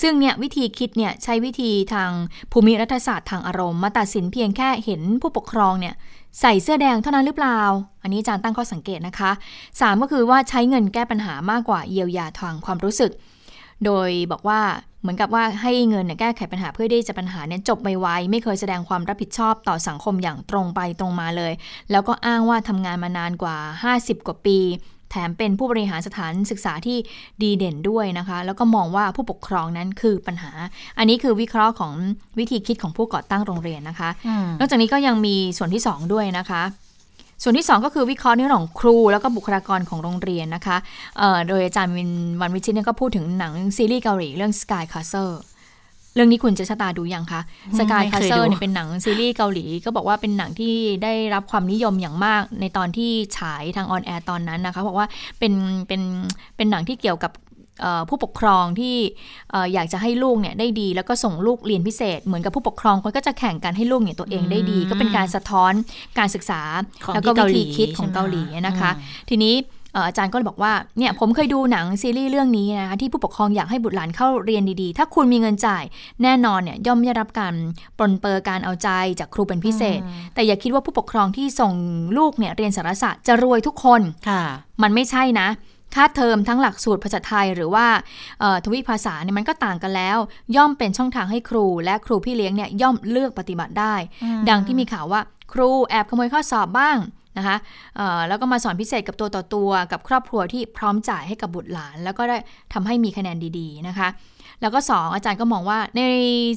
ซึ่งเนี่ยวิธีคิดเนี่ยใช้วิธีทางภูมิรัฐศาสตร์ทางอารมณ์ มาตัดสินเพียงแค่เห็นผู้ปกครองเนี่ยใส่เสื้อแดงเท่านั้นหรือเปล่า อันนี้อาจารย์ตั้งข้อสังเกตนะคะสามก็คือว่าใช้เงินแก้ปัญหามากกว่าเยียวยาทางความรู้สึก โดยบอกว่าเหมือนกับว่าให้เงินเนี่ยแก้ไขปัญหาเพื่อที่จะปัญหาเนี่ยจบไวๆไม่เคยแสดงความรับผิดชอบต่อสังคมอย่างตรงไปตรงมาเลย แล้วก็อ้างว่าทำงานมานานกว่า 50 กว่าปี แถมเป็นผู้บริหารสถานศึกษาที่ดีเด่นด้วยนะคะ แล้วก็มองว่าผู้ปกครองนั้นคือปัญหา อันนี้คือวิเคราะห์ของวิธีคิดของผู้ก่อตั้งโรงเรียนนะคะ นอกจากนี้ก็ยังมีส่วนที่ 2 ด้วยนะคะส่วนที่ 2 ก็คือวิเคราะห์ในเรื่องของครูแล้วก็บุคลากรของโรงเรียนนะคะเอ่อโดยอาจารย์วินวันวิชิตเนี่ยก็พูดถึงหนังซีรีส์เกาหลีเรื่อง Sky Castle เรื่องนี้คุณจะชะตาดูยังคะ Sky ไม่เคยดู Castle เนี่ยเป็นหนังซีรีส์เกาหลี ก็บอกว่าเป็นหนังที่ได้รับความนิยมอย่างมากในตอนที่ฉายทาง on air ตอนนั้นนะคะบอกว่าเป็นเป็นเป็นหนังที่เกี่ยวกับเอ่อผู้ปกครองที่เอ่ออยากจะให้ลูกเนี่ยได้ดี แล้วก็ส่งลูกเรียนพิเศษ เหมือนกับผู้ปกครองคนก็จะแข่งกันให้ลูกเนี่ยตัวเองได้ดีอืมก็เป็นการสะท้อนการศึกษาของแล้วก็ที่วิธีคิดของเกาหลีใช่ไหมเกาหลีนะคะอืมทีนี้เอ่ออาจารย์ก็เลยบอกว่าเนี่ยผมเคยดูหนังซีรีส์เรื่องนี้นะคะที่ผู้ปกครองอยากให้บุตรหลานเข้าเรียนดีๆ ถ้าคุณมีเงินจ่าย แน่นอนเนี่ยย่อมได้รับการปรนเปอร์การเอาใจจากครูเป็นพิเศษ แต่อย่าคิดว่าผู้ปกครองที่ส่งลูกเนี่ยเรียนสารศาสตร์จะรวยทุกคนค่ะ มันไม่ใช่นะค่าเทอมทั้งหลักสูตรภาษาไทยหรือว่าเอ่อทวีภาษาเนี่ยมันก็ต่างกันแล้ว ย่อมเป็นช่องทางให้ครู และครูพี่เลี้ยงเนี่ยย่อมเลือกปฏิบัติได้ ดังที่มีข่าวว่า ครูแอบขโมยข้อสอบบ้าง นะคะแล้วก็มาสอนพิเศษกับตัวต่อตัวกับครอบครัวที่พร้อมจ่ายให้กับบุตรหลาน แล้วก็ได้ทำให้มีคะแนนดีๆนะคะ แล้วก็ 2 อาจารย์ก็มองว่าใน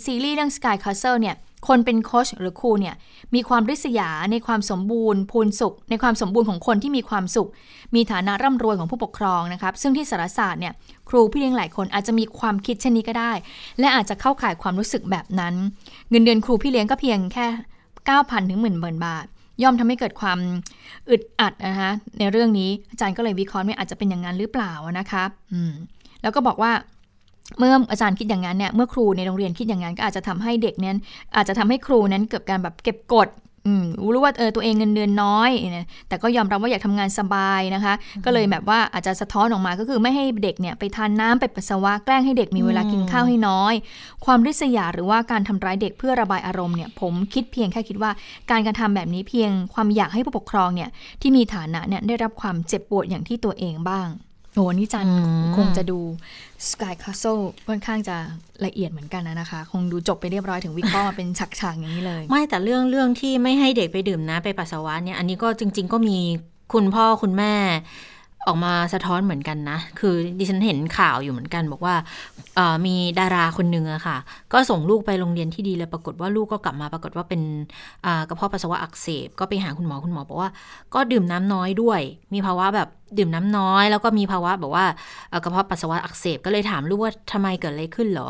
ซีรีส์เรื่อง Sky Castle เนี่ยคนเป็นโค้ชหรือครูเนี่ยมีความริษยาในความสมบูรณ์พูนสุข ในความสมบูรณ์ของคนที่มีความสุข มีฐานะร่ำรวยของผู้ปกครองนะครับซึ่งที่สารศาสตร์เนี่ยครูพี่เลี้ยงหลายคนอาจจะมีความคิดเช่นนี้ก็ได้ และอาจจะเข้าข่ายความรู้สึกแบบนั้น เงินเดือนครูพี่เลี้ยงก็เพียงแค่ 9,000ถึงหมื่นหมื่นบาท ย่อมทำให้เกิดความอึดอัดนะคะในเรื่องนี้อาจารย์ก็เลยวิเคราะห์ว่าอาจจะเป็นอย่างนั้นหรือเปล่านะคะอืมแล้วก็บอกว่าเมื่ออาจารย์คิดอย่างนั้นเนี่ยเมื่อครูในโรงเรียนคิดอย่างนั้นก็อาจจะทำให้เด็กนั้นอาจจะทำให้ครูนั้นเกิดการแบบเก็บกด อืมรู้ว่าเออตัวเองเงินเดือนน้อยเนี่ยแต่ก็ยอมรับว่าอยากทำงานสบายนะคะ ก็เลยแบบว่าอาจจะสะท้อนออกมาก็คือไม่ให้เด็กเนี่ยไปทานน้ำไปปัสสาวะแกล้งให้เด็กมีเวลากินข้าวให้น้อย ความริษยาหรือว่าการทำร้ายเด็กเพื่อระบายอารมณ์เนี่ยผมคิดเพียงแค่คิดว่าการกระทำแบบนี้เพียงความอยากให้ผู้ปกครองเนี่ยที่มีฐานะเนี่ยได้รับความเจ็บปวดอย่างที่ตัวเองบ้าง โอ้นี่จันอืมคงจะดู Sky Castle ค่อนข้างจะละเอียดเหมือนกันนะคะ คงดูจบไปเรียบร้อยถึงวิเคราะห์มาเป็นฉากๆอย่างนี้เลย ไม่แต่เรื่องเรื่องที่ไม่ให้เด็กไปดื่มน้ำไปปัสสาวะเนี่ยอันนี้ก็จริง ๆ ก็มีคุณพ่อคุณแม่ ออกมาสะท้อนเหมือนกันนะ คือดิฉันเห็นข่าวอยู่เหมือนกัน บอกว่ามีดาราคนหนึ่งอะค่ะ ก็ส่งลูกไปโรงเรียนที่ดีแล้วปรากฏว่าลูกก็กลับมาปรากฏว่าเป็นกระเพาะปัสสาวะอักเสบ ก็ไปหาคุณหมอคุณหมอบอกว่า ก็ดื่มน้ำน้อยด้วย มีภาวะแบบดื่มน้ำน้อย แล้วก็มีภาวะแบบว่ากระเพาะปัสสาวะอักเสบก็เลยถามลูกว่าทำไมเกิดอะไรขึ้นหรอ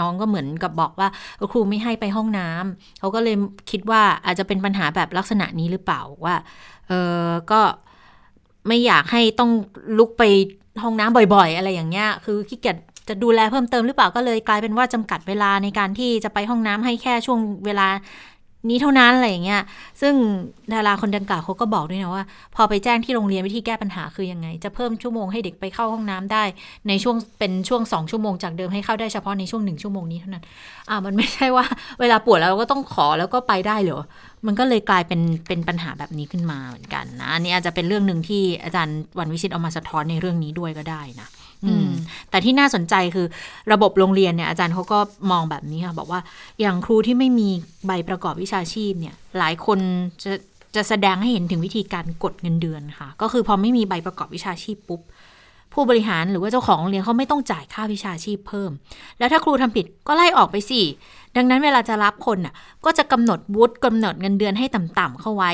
น้องก็เหมือนกับบอกว่าครูไม่ให้ไปห้องน้ำเขาก็เลยคิดว่าอาจจะเป็นปัญหาแบบลักษณะนี้หรือเปล่าว่าเออก็ ไม่อยากให้ต้องลุกไปห้องน้ำบ่อย ๆ อะไรอย่างเงี้ย คือขี้เกียจจะดูแลเพิ่มเติมหรือเปล่าก็เลยกลายเป็นว่าจำกัดเวลาในการที่จะไปห้องน้ำให้แค่ช่วงเวลา นี้เท่านั้นอะไรอย่างเงี้ย ซึ่งดาราคนดังกล่าวเขาก็บอกด้วยนะว่า พอไปแจ้งที่โรงเรียนวิธีแก้ปัญหาคือยังไง จะเพิ่มชั่วโมงให้เด็กไปเข้าห้องน้ำได้ ในช่วงเป็นช่วงสองชั่วโมงจากเดิมให้เข้าได้เฉพาะในช่วงหนึ่งชั่วโมงนี้เท่านั้น อ่ามันไม่ใช่ว่าเวลาปวดแล้วก็ต้องขอแล้วก็ไปได้เหรอ มันก็เลยกลายเป็นเป็นปัญหาแบบนี้ขึ้นมาเหมือนกันนะ อันนี้อาจจะเป็นเรื่องหนึ่งที่อาจารย์วันวิชิตเอามาสะท้อนในเรื่องนี้ด้วยก็ได้นะ แต่ที่น่าสนใจคือระบบโรงเรียนเนี่ยอาจารย์เขาก็มองแบบนี้ค่ะบอกว่าอย่างครูที่ไม่มีใบประกอบวิชาชีพเนี่ย หลายคนจะจะแสดงให้เห็นถึงวิธีการกดเงินเดือนค่ะ ก็คือพอไม่มีใบประกอบวิชาชีพปุ๊บ ผู้บริหารหรือว่าเจ้าของโรงเรียนเขาไม่ต้องจ่ายค่าวิชาชีพเพิ่ม แล้วถ้าครูทำผิดก็ไล่ออกไปสิดังนั้นเวลาจะรับคนอะก็จะกำหนดวุฒิกำหนดเงินเดือนให้ต่ำๆเข้าไว้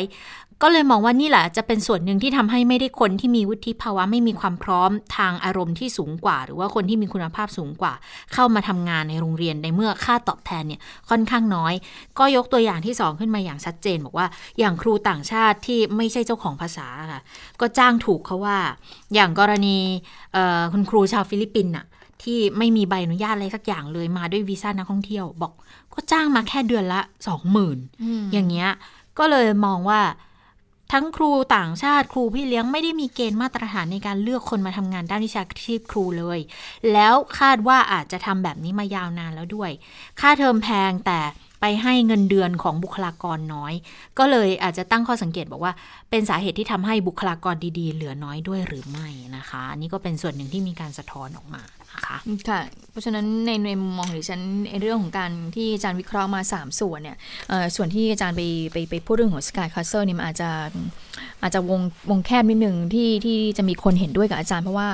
ก็เลยมองว่านี่แหละจะเป็นส่วนหนึ่งที่ทำให้ไม่ได้คนที่มีวุฒิภาวะไม่มีความพร้อมทางอารมณ์ที่สูงกว่า หรือว่าคนที่มีคุณภาพสูงกว่า เข้ามาทำงานในโรงเรียนในเมื่อค่าตอบแทนเนี่ยค่อนข้างน้อย ก็ยกตัวอย่างที่ 2 ขึ้นมาอย่างชัดเจน บอกว่าอย่างครูต่างชาติที่ไม่ใช่เจ้าของภาษาค่ะก็จ้างถูกเขาว่า อย่างกรณีคุณครูชาวฟิลิปปินส์อะที่ไม่มีใบอนุญาตอะไรสักอย่างเลยมาด้วยวีซ่านักท่องเที่ยว บอกก็จ้างมาแค่เดือนละสองหมื่นอย่างเงี้ยก็เลยมองว่า ทั้งครูต่างชาติครูพี่เลี้ยงไม่ได้มีเกณฑ์มาตรฐานในการเลือกคนมาทำงานด้านวิชาชีพครูเลย แล้วคาดว่าอาจจะทำแบบนี้มายาวนานแล้วด้วย ค่าเทอมแพงแต่ไปให้เงินเดือนของบุคลากรน้อย ก็เลยอาจจะตั้งข้อสังเกตบอกว่า เป็นสาเหตุที่ทำให้บุคลากรดีๆ เหลือน้อยด้วยหรือไม่นะคะ นี่ก็เป็นส่วนหนึ่งที่มีการสะท้อนออกมา นะคะค่ะเพราะฉะนั้นในในมุมมองของฉันในเรื่องของการที่อาจารย์วิเคราะห์มา 3 ส่วนเนี่ยส่วนที่อาจารย์ไปไปไปพูดเรื่องของ Sky Castle เนี่ยมันอาจจะอาจจะวงวงแคบนิดหนึ่งที่ที่จะมีคนเห็นด้วยกับอาจารย์ เพราะว่า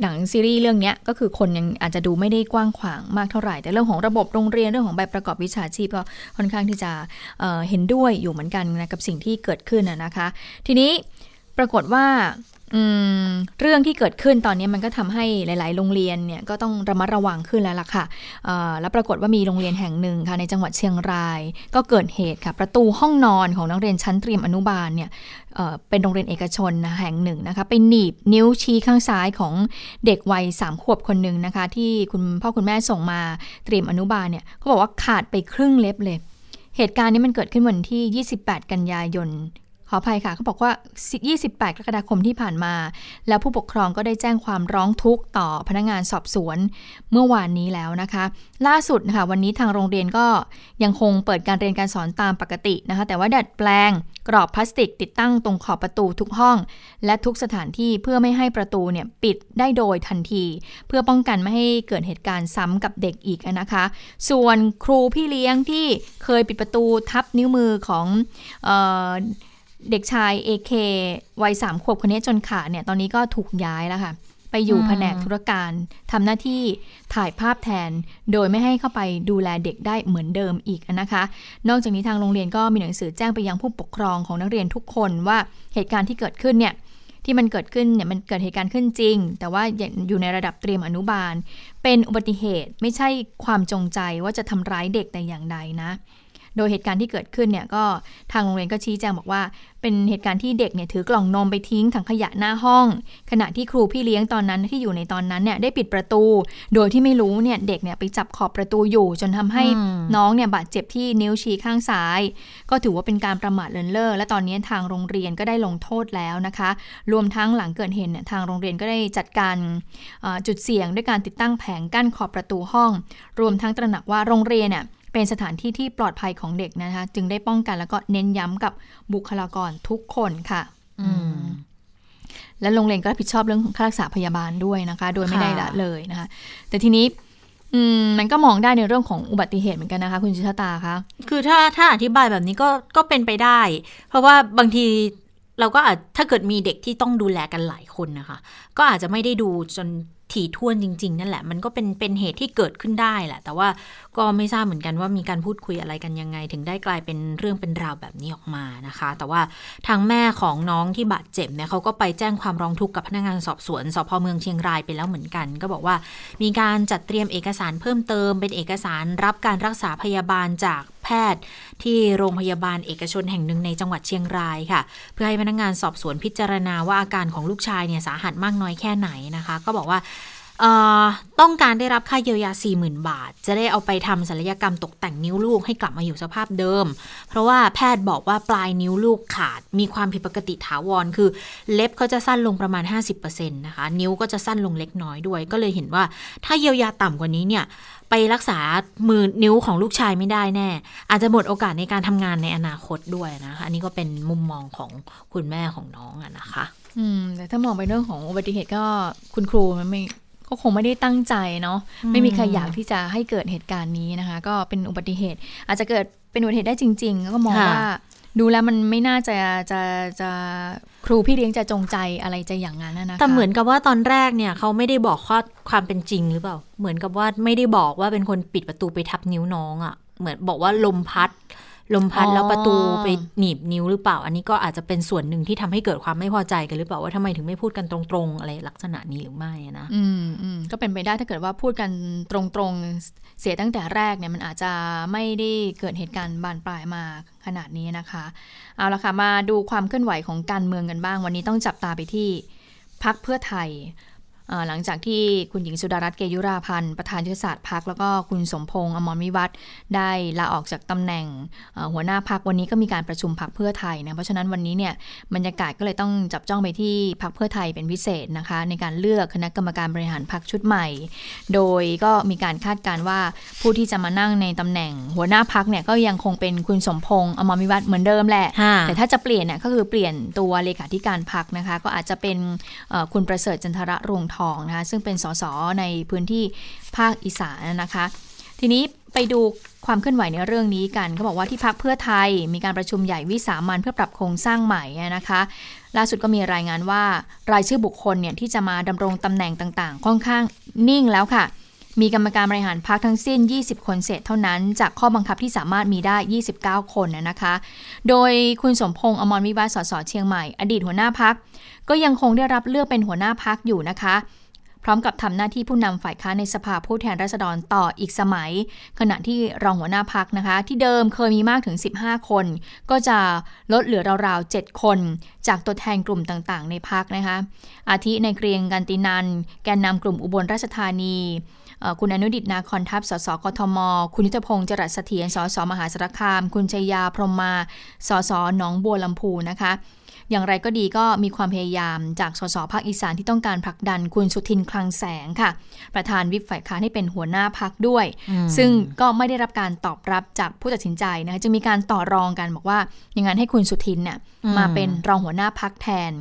หนังซีรีส์เรื่องนี้ก็คือคนยังอาจจะดูไม่ได้กว้างขวางมากเท่าไหร่ แต่เรื่องของระบบโรงเรียนเรื่องของใบประกอบวิชาชีพก็ค่อนข้างที่จะเห็นด้วยอยู่เหมือนกันนะกับสิ่งที่เกิดขึ้นนะคะ ทีนี้ปรากฏว่า เรื่องที่เกิดขึ้นตอนนี้มันก็ทำให้หลาย ๆ โรงเรียนเนี่ยก็ต้องระมัดระวังขึ้นแล้วล่ะค่ะแล้วปรากฏว่ามีโรงเรียนแห่งหนึ่งค่ะในจังหวัดเชียงราย ก็เกิดเหตุค่ะประตูห้องนอนของนักเรียนชั้นเตรียมอนุบาลเนี่ยเป็นโรงเรียนเอกชนนะแห่งหนึ่งนะคะไปหนีบนิ้วชี้ข้างซ้ายของเด็กวัยสามขวบคนหนึ่งนะคะ ที่คุณพ่อคุณแม่ส่งมาเตรียมอนุบาลเนี่ยเขาบอกว่าขาดไปครึ่งเล็บเลยเหตุการณ์นี้มันเกิดขึ้นวันที่ 28 กันยายน ขออภัยค่ะเขาบอกว่า 28 กรกฎาคมที่ผ่านมา แล้วผู้ปกครองก็ได้แจ้งความร้องทุกข์ต่อพนักงานสอบสวนเมื่อวานนี้แล้วนะคะ ล่าสุดนะคะวันนี้ทางโรงเรียนก็ยังคงเปิดการเรียนการสอนตามปกตินะคะ แต่ว่าดัดแปลงกรอบพลาสติกติดตั้งตรงขอบประตูทุกห้อง และทุกสถานที่เพื่อไม่ให้ประตูเนี่ยปิดได้โดยทันที เพื่อป้องกันไม่ให้เกิดเหตุการณ์ซ้ำกับเด็กอีกนะคะ ส่วนครูพี่เลี้ยงที่เคยปิดประตูทับนิ้วมือของ เด็กชายเอเควัยสามขวบคนนี้จนขาดเนี่ย ตอนนี้ก็ถูกย้ายแล้วค่ะ ไปอยู่แผนกธุรการทำหน้าที่ถ่ายภาพแทน โดยไม่ให้เข้าไปดูแลเด็กได้เหมือนเดิมอีกนะคะ นอกจากนี้ทางโรงเรียนก็มีหนังสือแจ้งไปยังผู้ปกครองของนักเรียนทุกคนว่าเหตุการณ์ที่เกิดขึ้นเนี่ยที่มันเกิดขึ้นเนี่ยมันเกิดเหตุการณ์ขึ้นจริง แต่ว่าอยู่ในระดับเตรียมอนุบาล เป็นอุบัติเหตุไม่ใช่ความจงใจว่าจะทำร้ายเด็กแต่อย่างใดนะ โดยเหตุการณ์ที่เกิดขึ้นเนี่ยก็ทางโรงเรียนก็ชี้แจงบอกว่า เป็นเหตุการณ์ที่เด็กเนี่ยถือกล่องนมไปทิ้งถังขยะหน้าห้อง ขณะที่ครูพี่เลี้ยงตอนนั้นที่อยู่ในตอนนั้นเนี่ยได้ปิดประตู โดยที่ไม่รู้เนี่ยเด็กเนี่ยไปจับขอบประตูอยู่ จนทำให้น้องเนี่ยบาดเจ็บที่นิ้วชี้ข้างซ้าย ก็ถือว่าเป็นการประมาทเลินเล่อและตอนนี้ทางโรงเรียนก็ได้ลงโทษแล้วนะคะ รวมทั้งหลังเกิดเหตุเนี่ยทางโรงเรียนก็ได้จัดการจุดเสี่ยงด้วยการติดตั้งแผงกั้นขอบประตูห้อง รวมทั้งตระหนักว่าโรงเรียนเนี่ย เป็นสถานที่ที่ปลอดภัยของเด็กนะคะ จึงได้ป้องกันแล้วก็เน้นย้ำกับบุคลากรทุกคนค่ะ อืและโรงเรียนก็รับผิดชอบเรื่องค่ารักษาพยาบาลด้วยนะคะ โดยไม่ได้ละเลยนะคะ แต่ทีนี้อืมมันก็มองได้ในเรื่องของอุบัติเหตุเหมือนกันนะคะ คุณชิชตาคะคือถ้าถ้าอธิบายแบบนี้ก็ก็เป็นไปได้ เพราะว่าบางทีเราก็อาจถ้าเกิดมีเด็กที่ต้องดูแลกันหลายคนนะคะ ก็อาจจะไม่ได้ดูจนถี่ถ้วนจริง ๆ นั่นแหละ มันก็เป็นเป็นเหตุที่เกิดขึ้นได้แหละ แต่ว่า ก็ไม่ทราบเหมือนกันว่ามีการพูดคุยอะไรกันยังไง ถึงได้กลายเป็นเรื่องเป็นราวแบบนี้ออกมานะคะ แต่ว่าทางแม่ของน้องที่บาดเจ็บเนี่ยเขาก็ไปแจ้งความร้องทุกข์กับพนักงานสอบสวนสพเมืองเชียงรายไปแล้วเหมือนกัน ก็บอกว่ามีการจัดเตรียมเอกสารเพิ่มเติม เป็นเอกสารรับการรักษาพยาบาลจากแพทย์ ที่โรงพยาบาลเอกชนแห่งหนึ่งในจังหวัดเชียงรายค่ะ เพื่อให้พนักงานสอบสวนพิจารณาว่าอาการของลูกชายเนี่ยสาหัสมากน้อยแค่ไหนนะคะ ก็บอกว่า ต้องการได้รับค่าเยียวยา 40,000 บาท จะได้เอาไปทำศัลยกรรมตกแต่งนิ้วลูกให้กลับมาอยู่สภาพเดิม เพราะว่าแพทย์บอกว่าปลายนิ้วลูกขาด มีความผิดปกติถาวร คือเล็บเขาจะสั้นลงประมาณ 50%นะคะ นิ้วก็จะสั้นลงเล็กน้อยด้วย ก็เลยเห็นว่าถ้าเยียวยาต่ำกว่านี้เนี่ยไปรักษามือนิ้วของลูกชายไม่ได้แน่ อาจจะหมดโอกาสในการทำงานในอนาคตด้วยนะคะ อันนี้ก็เป็นมุมมองของคุณแม่ของน้องอะนะคะ อืมแต่ถ้ามองไปเรื่องของอุบัติเหตุก็คุณครูมันไม่ ก็คงไม่ได้ตั้งใจเนาะไม่มีใครอยากที่จะให้เกิดเหตุการณ์นี้นะคะ ก็เป็นอุบัติเหตุ อาจจะเกิดเป็นอุบัติเหตุได้จริง ๆ ก็มองว่าดูแล้วมันไม่น่าจะจะจะครูพี่เลี้ยงจะจงใจอะไรจะอย่างนั้นนะคะแต่เหมือนกับว่าตอนแรกเนี่ยเขาไม่ได้บอกข้อความเป็นจริงหรือเปล่า เหมือนกับว่าไม่ได้บอกว่าเป็นคนปิดประตูไปทับนิ้วน้องอะ่ะ เหมือนบอกว่าลมพัด ลมพัดแล้วประตูไปหนีบนิ้วหรือเปล่า อันนี้ก็อาจจะเป็นส่วนหนึ่งที่ทำให้เกิดความไม่พอใจกันหรือเปล่าว่าทำไมถึงไม่พูดกันตรงๆ อะไรลักษณะนี้หรือไม่นะอืมอืมก็เป็นไปได้ถ้าเกิดว่าพูดกันตรงๆเสียตั้งแต่แรกเนี่ยมันอาจจะไม่ได้เกิดเหตุการณ์บานปลายมาขนาดนี้นะคะ เอาละค่ะมาดูความเคลื่อนไหวของการเมืองกันบ้าง วันนี้ต้องจับตาไปที่พักเพื่อไทย หลังจากที่คุณหญิงสุดารัตน์เกยุราพันธ์ประธานยุทธศาสตร์พักแล้วก็คุณสมพงษ์อมรวิวัฒได้ลาออกจากตำแหน่งหัวหน้าพักวันนี้ก็มีการประชุมพักเพื่อไทยนะเพราะฉะนั้นวันนี้เนี่ยบรรยากาศก็เลยต้องจับจ้องไปที่พักเพื่อไทยเป็นพิเศษนะคะ ในการเลือกคณะกรรมการบริหารพักชุดใหม่ โดยก็มีการคาดการว่าผู้ที่จะมานั่งในตำแหน่ง หัวหน้าพักเนี่ยก็ยังคงเป็นคุณสมพงษ์อมรวิวัฒเหมือนเดิมแหละ แต่ถ้าจะเปลี่ยนเนี่ยก็คือเปลี่ยนตัวเลขาธิการพักนะคะ ก็อาจจะเป็นคุณประเสริฐจันทระรวงทองนะคะซึ่งเป็นสสในพื้นที่ภาคอีสานนะคะ ทีนี้ไปดูความเคลื่อนไหวในเรื่องนี้กันเขาบอกว่าที่พักเพื่อไทยมีการประชุมใหญ่วิสามันเพื่อปรับโครงสร้างใหม่นะคะ ล่าสุดก็มีรายงานว่ารายชื่อบุคคลเนี่ยที่จะมาดำรงตำแหน่งต่างๆ ค่อนข้างนิ่งแล้วค่ะ มีกรรมการบริหารพักทั้งสิ้น 20 คนเศษเท่านั้น จากข้อบังคับที่สามารถมีได้ 29 คนนะคะ โดยคุณสมพงษ์อมรวิวัฒสสเชียงใหม่ อดีตหัวหน้าพัก ก็ยังคงได้รับเลือกเป็นหัวหน้าพักอยู่นะคะ พร้อมกับทำหน้าที่ผู้นำฝ่ายค้านในสภาผู้แทนราษฎรต่ออีกสมัย ขณะที่รองหัวหน้าพักนะคะ ที่เดิมเคยมีมากถึง 15 คน ก็จะลดเหลือราวๆ 7 คน จากตัวแทนกลุ่มต่างๆ ในพักนะคะ อาทิในเกรียงกันตินัน แกนนำกลุ่มอุบลราชธานี คุณอนุดิตนาคอนทัพ สสกทม คุณยุทธพงศ์จรัสเสถียร สสมหาสารคาม คุณชัยยาพรหมมา สสหนองบัวลำพูนะคะ อย่างไรก็ดีก็มีความพยายามจากสสภาคอีสานที่ต้องการผลักดันคุณสุทินคลังแสงค่ะ ประธานวิปฝ่ายค้านให้เป็นหัวหน้าพักด้วย ซึ่งก็ไม่ได้รับการตอบรับจากผู้ตัดสินใจนะคะจะมีการต่อรองกันบอกว่าอย่างนั้นให้คุณสุทินเนี่ยมาเป็นรองหัวหน้าพักแทน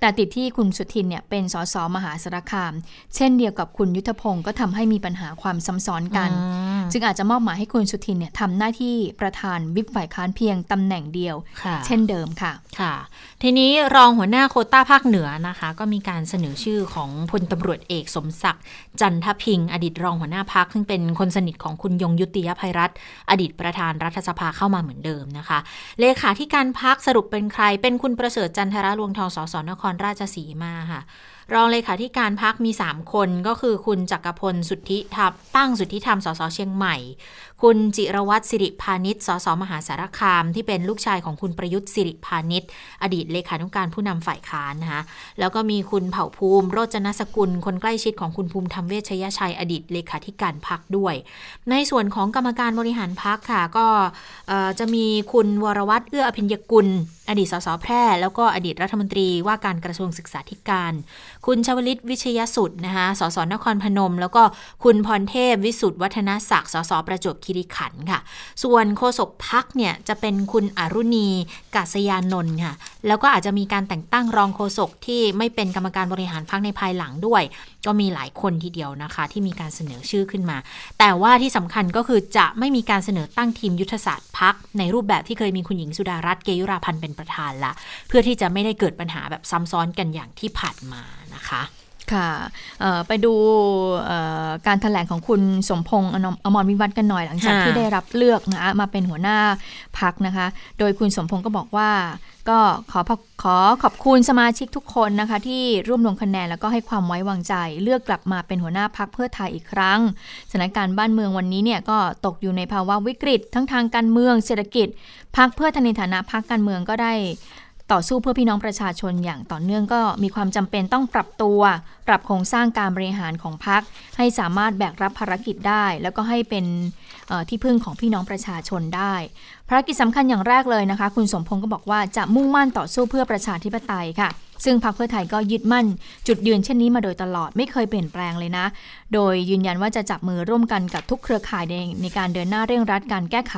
แต่ติดที่คุณสุทินเนี่ยเป็นสสมหาสารคาม เช่นเดียวกับคุณยุทธพงศ์ก็ทำให้มีปัญหาความซ้ำซ้อนกัน จึงอาจจะมอบหมายให้คุณสุทินเนี่ยทำหน้าที่ประธานวิปฝ่ายค้านเพียงตำแหน่งเดียว เช่นเดิมค่ะค่ะ ทีนี้รองหัวหน้าโคต้าภาคเหนือนะคะ ก็มีการเสนอชื่อของพลตำรวจเอกสมศักดิ์จันทพิง อดีตรองหัวหน้าพักซึ่งเป็นคนสนิทของคุณยงยุติยภัยรัฐ อดีตประธานรัฐสภาเข้ามาเหมือนเดิมนะคะเลขาที่การพักสรุปเป็นใคร เป็นคุณประเสริฐจันทระรวงทองสสนครราชสีมาค่ะ รองเลขาธิการพักมี 3 คนก็คือคุณจักรพลสุทธิธรรมตั้งสุทธิธรรมสสเชียงใหม่ คุณจิรวัตรสิริพาณิชย์สสมหาสารคาม ที่เป็นลูกชายของคุณประยุทธ์สิริพาณิชย์อดีตเลขานุการผู้นำฝ่ายค้านนะคะแล้วก็มีคุณเผ่าภูมิ โรจนสกุล คนใกล้ชิดของคุณภูมิธรรมเวชยชัย อดีตเลขาธิการพักด้วย ในส่วนของกรรมการบริหารพักค่ะ ก็จะมีคุณวรวัตรเอื้ออภิญญกุล อดีตสสแพร่ แล้วก็อดีตรัฐมนตรีว่าการกระทรวงศึกษาธิการ คุณชวลิตวิชยสุดนะคะสสนครพนม แล้วก็คุณพรเทพวิสุทธ์วัฒนศักดิ์สสประจวบคีรีขันธ์ค่ะ ส่วนโฆษกพักเนี่ยจะเป็นคุณอรุณีกาศยานนท์ค่ะ แล้วก็อาจจะมีการแต่งตั้งรองโฆษกที่ไม่เป็นกรรมการบริหารพักในภายหลังด้วย ก็มีหลายคนทีเดียวนะคะ ที่มีการเสนอชื่อขึ้นมา แต่ว่าที่สำคัญก็คือจะไม่มีการเสนอตั้งทีมยุทธศาสตร์พักในรูปแบบที่เคยมีคุณหญิงสุดารัตน์เกยุราพันธ์เป็นประธานละ เพื่อที่จะไม่ได้เกิดปัญหาแบบซ้ำซ้อนกันอย่างที่ผ่านมานะคะ ค่ะไปดูการถแถลงของคุณสมพงษ์อมรวิวัฒน์กันหน่อยหลังจากที่ได้รับเลือกนะมาเป็นหัวหน้าพักนะคะ โดยคุณสมพงษ์ก็บอกว่าก็ขอขอขอบคุณสมาชิกทุกคนนะคะ ที่ร่วมลงคะแนนแล้วก็ให้ความไว้วางใจ เลือกกลับมาเป็นหัวหน้าพักเพื่อไทยอีกครั้งสถานการณ์บ้านเมืองวันนี้เนี่ยก็ตกอยู่ในภาวะวิกฤต ทั้งทางการเมืองเศรษฐกิจพักเพื่อทในฐานะพักการเมืองก็ได้ ต่อสู้เพื่อพี่น้องประชาชนอย่างต่อเนื่องก็มีความจำเป็นต้องปรับตัว ปรับโครงสร้างการบริหารของพรรคให้สามารถแบกรับภารกิจได้ แล้วก็ให้เป็นที่พึ่งของพี่น้องประชาชนได้ ภารกิจสำคัญอย่างแรกเลยนะคะ คุณสมพงศ์ก็บอกว่าจะมุ่งมั่นต่อสู้เพื่อประชาธิปไตยค่ะ ซึ่งพรรคเพื่อไทยก็ยึดมั่น จุดยืนเช่นนี้มาโดยตลอดไม่เคยเปลี่ยนแปลงเลยนะ โดยยืนยันว่าจะจับมือร่วมกันกับทุกเครือข่ายในในการเดินหน้าเร่งรัดการแก้ไข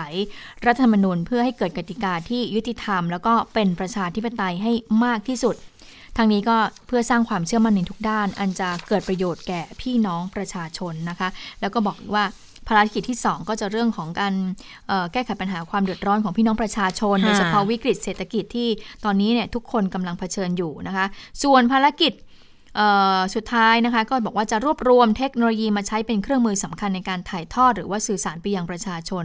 รัฐธรรมนูญเพื่อให้เกิดกติกาที่ยุติธรรม แล้วก็เป็นประชาธิปไตยให้มากที่สุดทางนี้ก็เพื่อสร้างความเชื่อมั่นในทุกด้าน อันจะเกิดประโยชน์แก่พี่น้องประชาชนนะคะ แล้วก็บอกว่า ภารกิจที่ 2 ก็จะเรื่องของการแก้ไขปัญหาความเดือดร้อนของพี่น้องประชาชนโดยเฉพาะวิกฤตเศรษฐกิจที่ตอนนี้เนี่ยทุกคนกำลังเผชิญอยู่นะคะ ส่วนภารกิจสุดท้ายนะคะก็บอกว่าจะรวบรวมเทคโนโลยีมาใช้เป็นเครื่องมือสำคัญในการถ่ายทอดหรือว่าสื่อสารไปยังประชาชน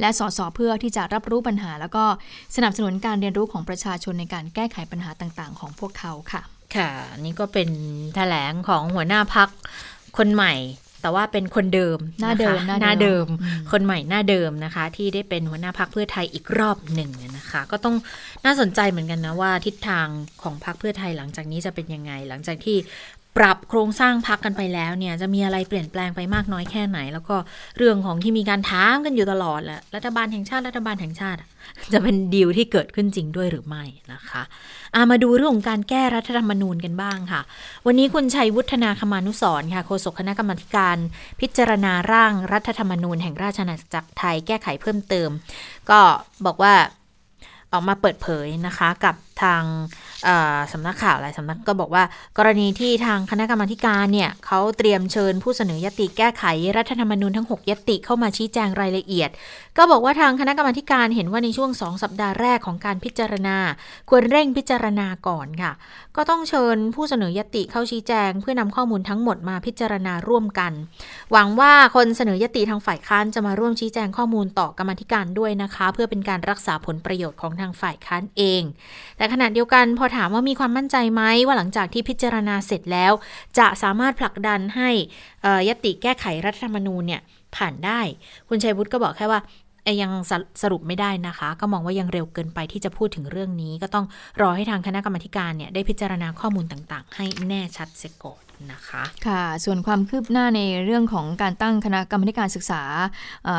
และสอสอเพื่อที่จะรับรู้ปัญหา แล้วก็สนับสนุนการเรียนรู้ของประชาชนในการแก้ไขปัญหาต่างๆ ของพวกเขาค่ะ ค่ะนี่ก็เป็นแถลงของหัวหน้าพักคนใหม่ แต่ว่าเป็นคนเดิมหน้าเดิมหน้าเดิม คนใหม่หน้าเดิมนะคะ ที่ได้เป็นหัวหน้าพักเพื่อไทยอีกรอบหนึ่งนะคะ ก็ต้องน่าสนใจเหมือนกันนะว่าทิศทางของพักเพื่อไทยหลังจากนี้จะเป็นยังไง หลังจากที่ ปรับโครงสร้างพักกันไปแล้วเนี่ยจะมีอะไรเปลี่ยนแปลงไปมากน้อยแค่ไหน แล้วก็เรื่องของที่มีการถามกันอยู่ตลอดแหละรัฐบาลแห่งชาติรัฐบาลแห่งชาติ จะเป็นดีลที่เกิดขึ้นจริงด้วยหรือไม่นะคะามาดูเรื่องของการแก้รัฐธรรมนูญกันบ้างค่ะ วันนี้คุณชัยวุฒนาคมานุสรค่ะโฆษกคณะกรรมการพิจารณาร่างรัฐธรรมนูญแห่งราชอาณาจักรไทยแก้ไขเพิ่มเติม ก็บอกว่าออกมาเปิดเผยนะคะกับทาง สำนักข่าวหลายสำนักก็บอกว่า กรณีที่ทางคณะกรรมการเนี่ยเขาเตรียมเชิญผู้เสนอยติแก้ไขรัฐธรรมนูญทั้ง 6 ยติเข้ามาชี้แจงรายละเอียดก็บอกว่าทางคณะกรรมการเห็นว่าในช่วง 2 สัปดาห์แรกของการพิจารณา ควรเร่งพิจารณาก่อนค่ะ ก็ต้องเชิญผู้เสนอยติเข้าชี้แจง เพื่อนำข้อมูลทั้งหมดมาพิจารณาร่วมกัน หวังว่าคนเสนอยติทางฝ่ายค้านจะมาร่วมชี้แจงข้อมูลต่อกรรมการด้วยนะคะ เพื่อเป็นการรักษาผลประโยชน์ของทางฝ่ายค้านเอง แต่ขณะเดียวกันพอถามว่ามีความมั่นใจไหมว่าหลังจากที่พิจารณาเสร็จแล้ว จะสามารถผลักดันให้ยติแก้ไขรัฐธรรมนูญเนี่ยผ่านได้ คุณชัยวุฒิก็บอกแค่ว่า ยังสสรุปไม่ได้นะคะ ก็มองว่ายังเร็วเกินไปที่จะพูดถึงเรื่องนี้ ก็ต้องรอให้ทางคณะกรรมการเนี่ยได้พิจารณาข้อมูลต่างๆ ให้แน่ชัดเสียก่อนนะคะค่ะส่วนความคืบหน้าในเรื่องของการตั้งคณะกรรมการศึกษา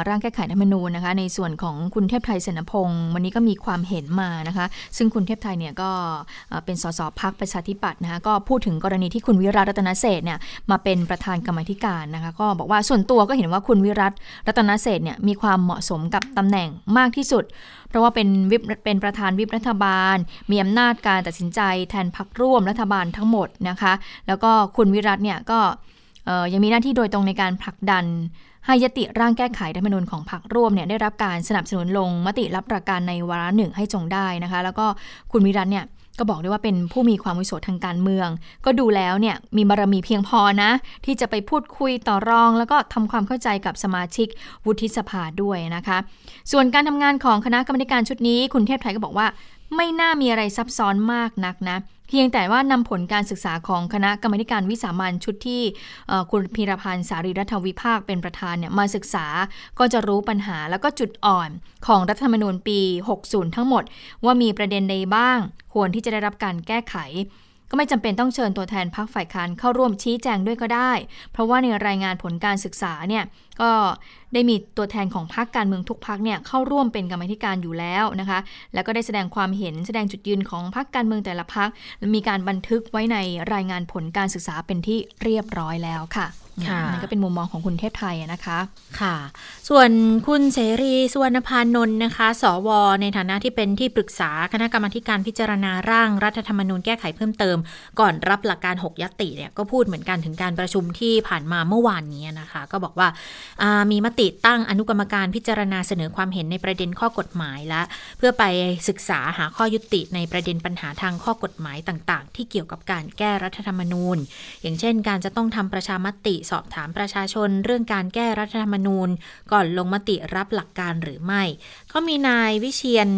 ร่างแก้ไขรัฐมนูญนะคะ ในส่วนของคุณเทพไทยเสนพงศ์วันนี้ก็มีความเห็นมานะคะ ซึ่งคุณเทพไทยเนี่ยก็เป็นสสพักประชาธิปัตย์นะคะก็พูดถึงกรณีที่คุณวิรัตรัตนเศษเนี่ยมาเป็นประธานกรรมธิการนะคะ ก็บอกว่าส่วนตัวก็เห็นว่าคุณวิรัตรัตนเศษเนี่ยมีความเหมาะสมกับตำแหน่งมากที่สุด เพราะว่าเป็นวิปเป็นประธานวิปรัฐบาล มีอำนาจการตัดสินใจแทนพรรคร่วมรัฐบาลทั้งหมดนะคะ แล้วก็คุณวิรัตเนี่ยก็ยังมีหน้าที่โดยตรงในการผลักดันให้ยติร่างแก้ไขรัฐมนูญของพรรคร่วมเนี่ยได้รับการสนับสนุนลงมติรับประการในวาระหนึ่งให้จงได้นะคะ แล้วก็คุณวิรัตเนี่ย ก็บอกได้ว่าเป็นผู้มีความวิโสทางการเมือง ก็ดูแล้วเนี่ยมีบารมีเพียงพอนะ ที่จะไปพูดคุยต่อรอง แล้วก็ทำความเข้าใจกับสมาชิกวุฒิสภาด้วยนะคะ ส่วนการทำงานของคณะกรรมการชุดนี้ คุณเทพไทยก็บอกว่า ไม่น่ามีอะไรซับซ้อนมากนักนะ เพียงแต่ว่านำผลการศึกษาของคณะกรรมการวิสามันชุดที่คุณพีรพันธ์สารีรัฐวิภาคเป็นประธานเนี่ยมาศึกษาก็จะรู้ปัญหาแล้วก็จุดอ่อนของรัฐธรรมนูญปี 60 ทั้งหมด ว่ามีประเด็นใดบ้าง ควรที่จะได้รับการแก้ไข ก็ไม่จำเป็นต้องเชิญตัวแทนพักฝ่ายค้านเข้าร่วมชี้แจงด้วยก็ได้ เพราะว่าในรายงานผลการศึกษาเนี่ยก็ได้มีตัวแทนของพักการเมืองทุกพักเนี่ยเข้าร่วมเป็นกรรมธิการอยู่แล้วนะคะ แล้วก็ได้แสดงความเห็นแสดงจุดยืนของพักการเมืองแต่ละพักมีการบันทึกไว้ในรายงานผลการศึกษาเป็นที่เรียบร้อยแล้วค่ะ นั่นก็เป็นมุมมองของคุณเทพไทยนะคะค่ะ ส่วนคุณเสรีสุวรรณพานนท์นะคะ สว ในฐานะที่เป็นที่ปรึกษาคณะกรรมาธิการพิจารณาร่างรัฐธรรมนูญแก้ไขเพิ่มเติม ก่อนรับหลักการ 6ยติเนี่ยก็พูดเหมือนกันถึงการประชุมที่ผ่านมาเมื่อวานนี้นะคะ ก็บอกว่าอ่ามีมติตั้งอนุกรรมการพิจารณาเสนอความเห็นในประเด็นข้อกฎหมายและ เพื่อไปศึกษาหาข้อยุติในประเด็นปัญหาทางข้อกฎหมายต่าง ๆ ที่เกี่ยวกับการแก้รัฐธรรมนูญ อย่างเช่น การจะต้องทำประชามติสอบถามประชาชนเรื่องการแก้รัฐธรรมนูญ ก่อนลงมติรับหลักการหรือไม่ ก็มีนายวิเชียน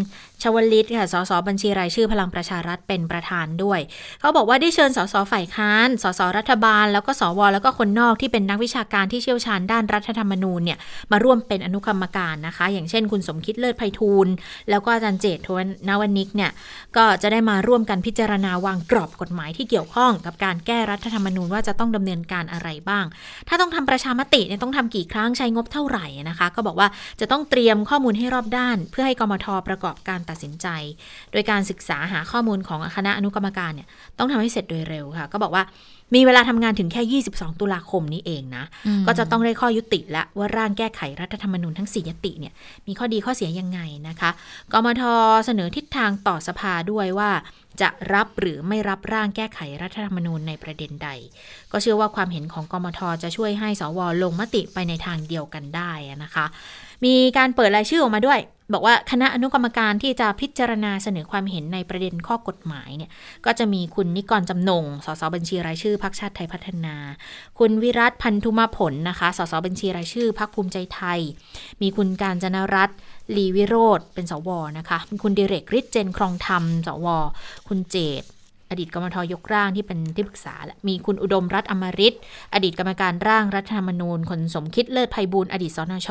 ชวลิตค่ะสสบัญชีรายชื่อพลังประชารัฐเป็นประธานด้วย เขาบอกว่าได้เชิญสสฝ่ายค้านสสรัฐบาล แล้วก็สวแล้วก็คนนอกที่เป็นนักวิชาการที่เชี่ยวชาญด้านรัฐธรรมนูญเนี่ยมาร่วมเป็นอนุกรรมการนะคะ อย่างเช่นคุณสมคิดเลิศไพฑูรย์แล้วก็อาจารย์เจตทวนนวนิกเนี่ยก็จะได้มาร่วมกันพิจารณาวางกรอบกฎหมายที่เกี่ยวข้องกับการแก้รัฐธรรมนูญว่าจะต้องดำเนินการอะไรบ้าง ถ้าต้องทำประชามติเนี่ยต้องทำกี่ครั้งใช้งบเท่าไหร่นะคะ ก็บอกว่าจะต้องเตรียมข้อมูลให้รอบด้านเพื่อให้กมทประกอบการตัดสินใจ โดยการศึกษาหาข้อมูลของคณะอนุกรรมการเนี่ยต้องทำให้เสร็จโดยเร็วค่ะ ก็บอกว่ามีเวลาทำงานถึงแค่ 22 ตุลาคมนี้เองนะอืมก็จะต้องได้ข้อยุติและว่าร่างแก้ไขรัฐธรรมนูญทั้ง 4 ยติเนี่ยมีข้อดีข้อเสียยังไงนะคะกมทเสนอทิศทางต่อสภาด้วยว่าจะรับหรือไม่รับร่างแก้ไขรัฐธรรมนูญในประเด็นใด ก็เชื่อว่าความเห็นของกมทจะช่วยให้สวลงมติไปในทางเดียวกันได้นะคะ มีการเปิดรายชื่อออกมาด้วย บอกว่าคณะอนุกรรมการที่จะพิจารณาเสนอความเห็นในประเด็นข้อกฎหมายเนี่ยก็จะมีคุณนิกรจำนง สสบัญชีรายชื่อพรรคชาติไทยพัฒนา คุณวิรัตพันธุมาผลนะคะ สสบัญชีรายชื่อพรรคภูมิใจไทย มีคุณการจนรัตน์ลีวิโรธเป็นสวนะคะมีคุณเดเรกฤทธิ์เจนครองธรรมสว คุณเจต อดีตกรรมทยกร่างที่เป็นที่ปรึกษาและมีคุณอุดมรัฐอมริตอดีตกรรมการร่างรัฐธรรมนูญคนสมคิดเลิศไพบูลอดีตสนช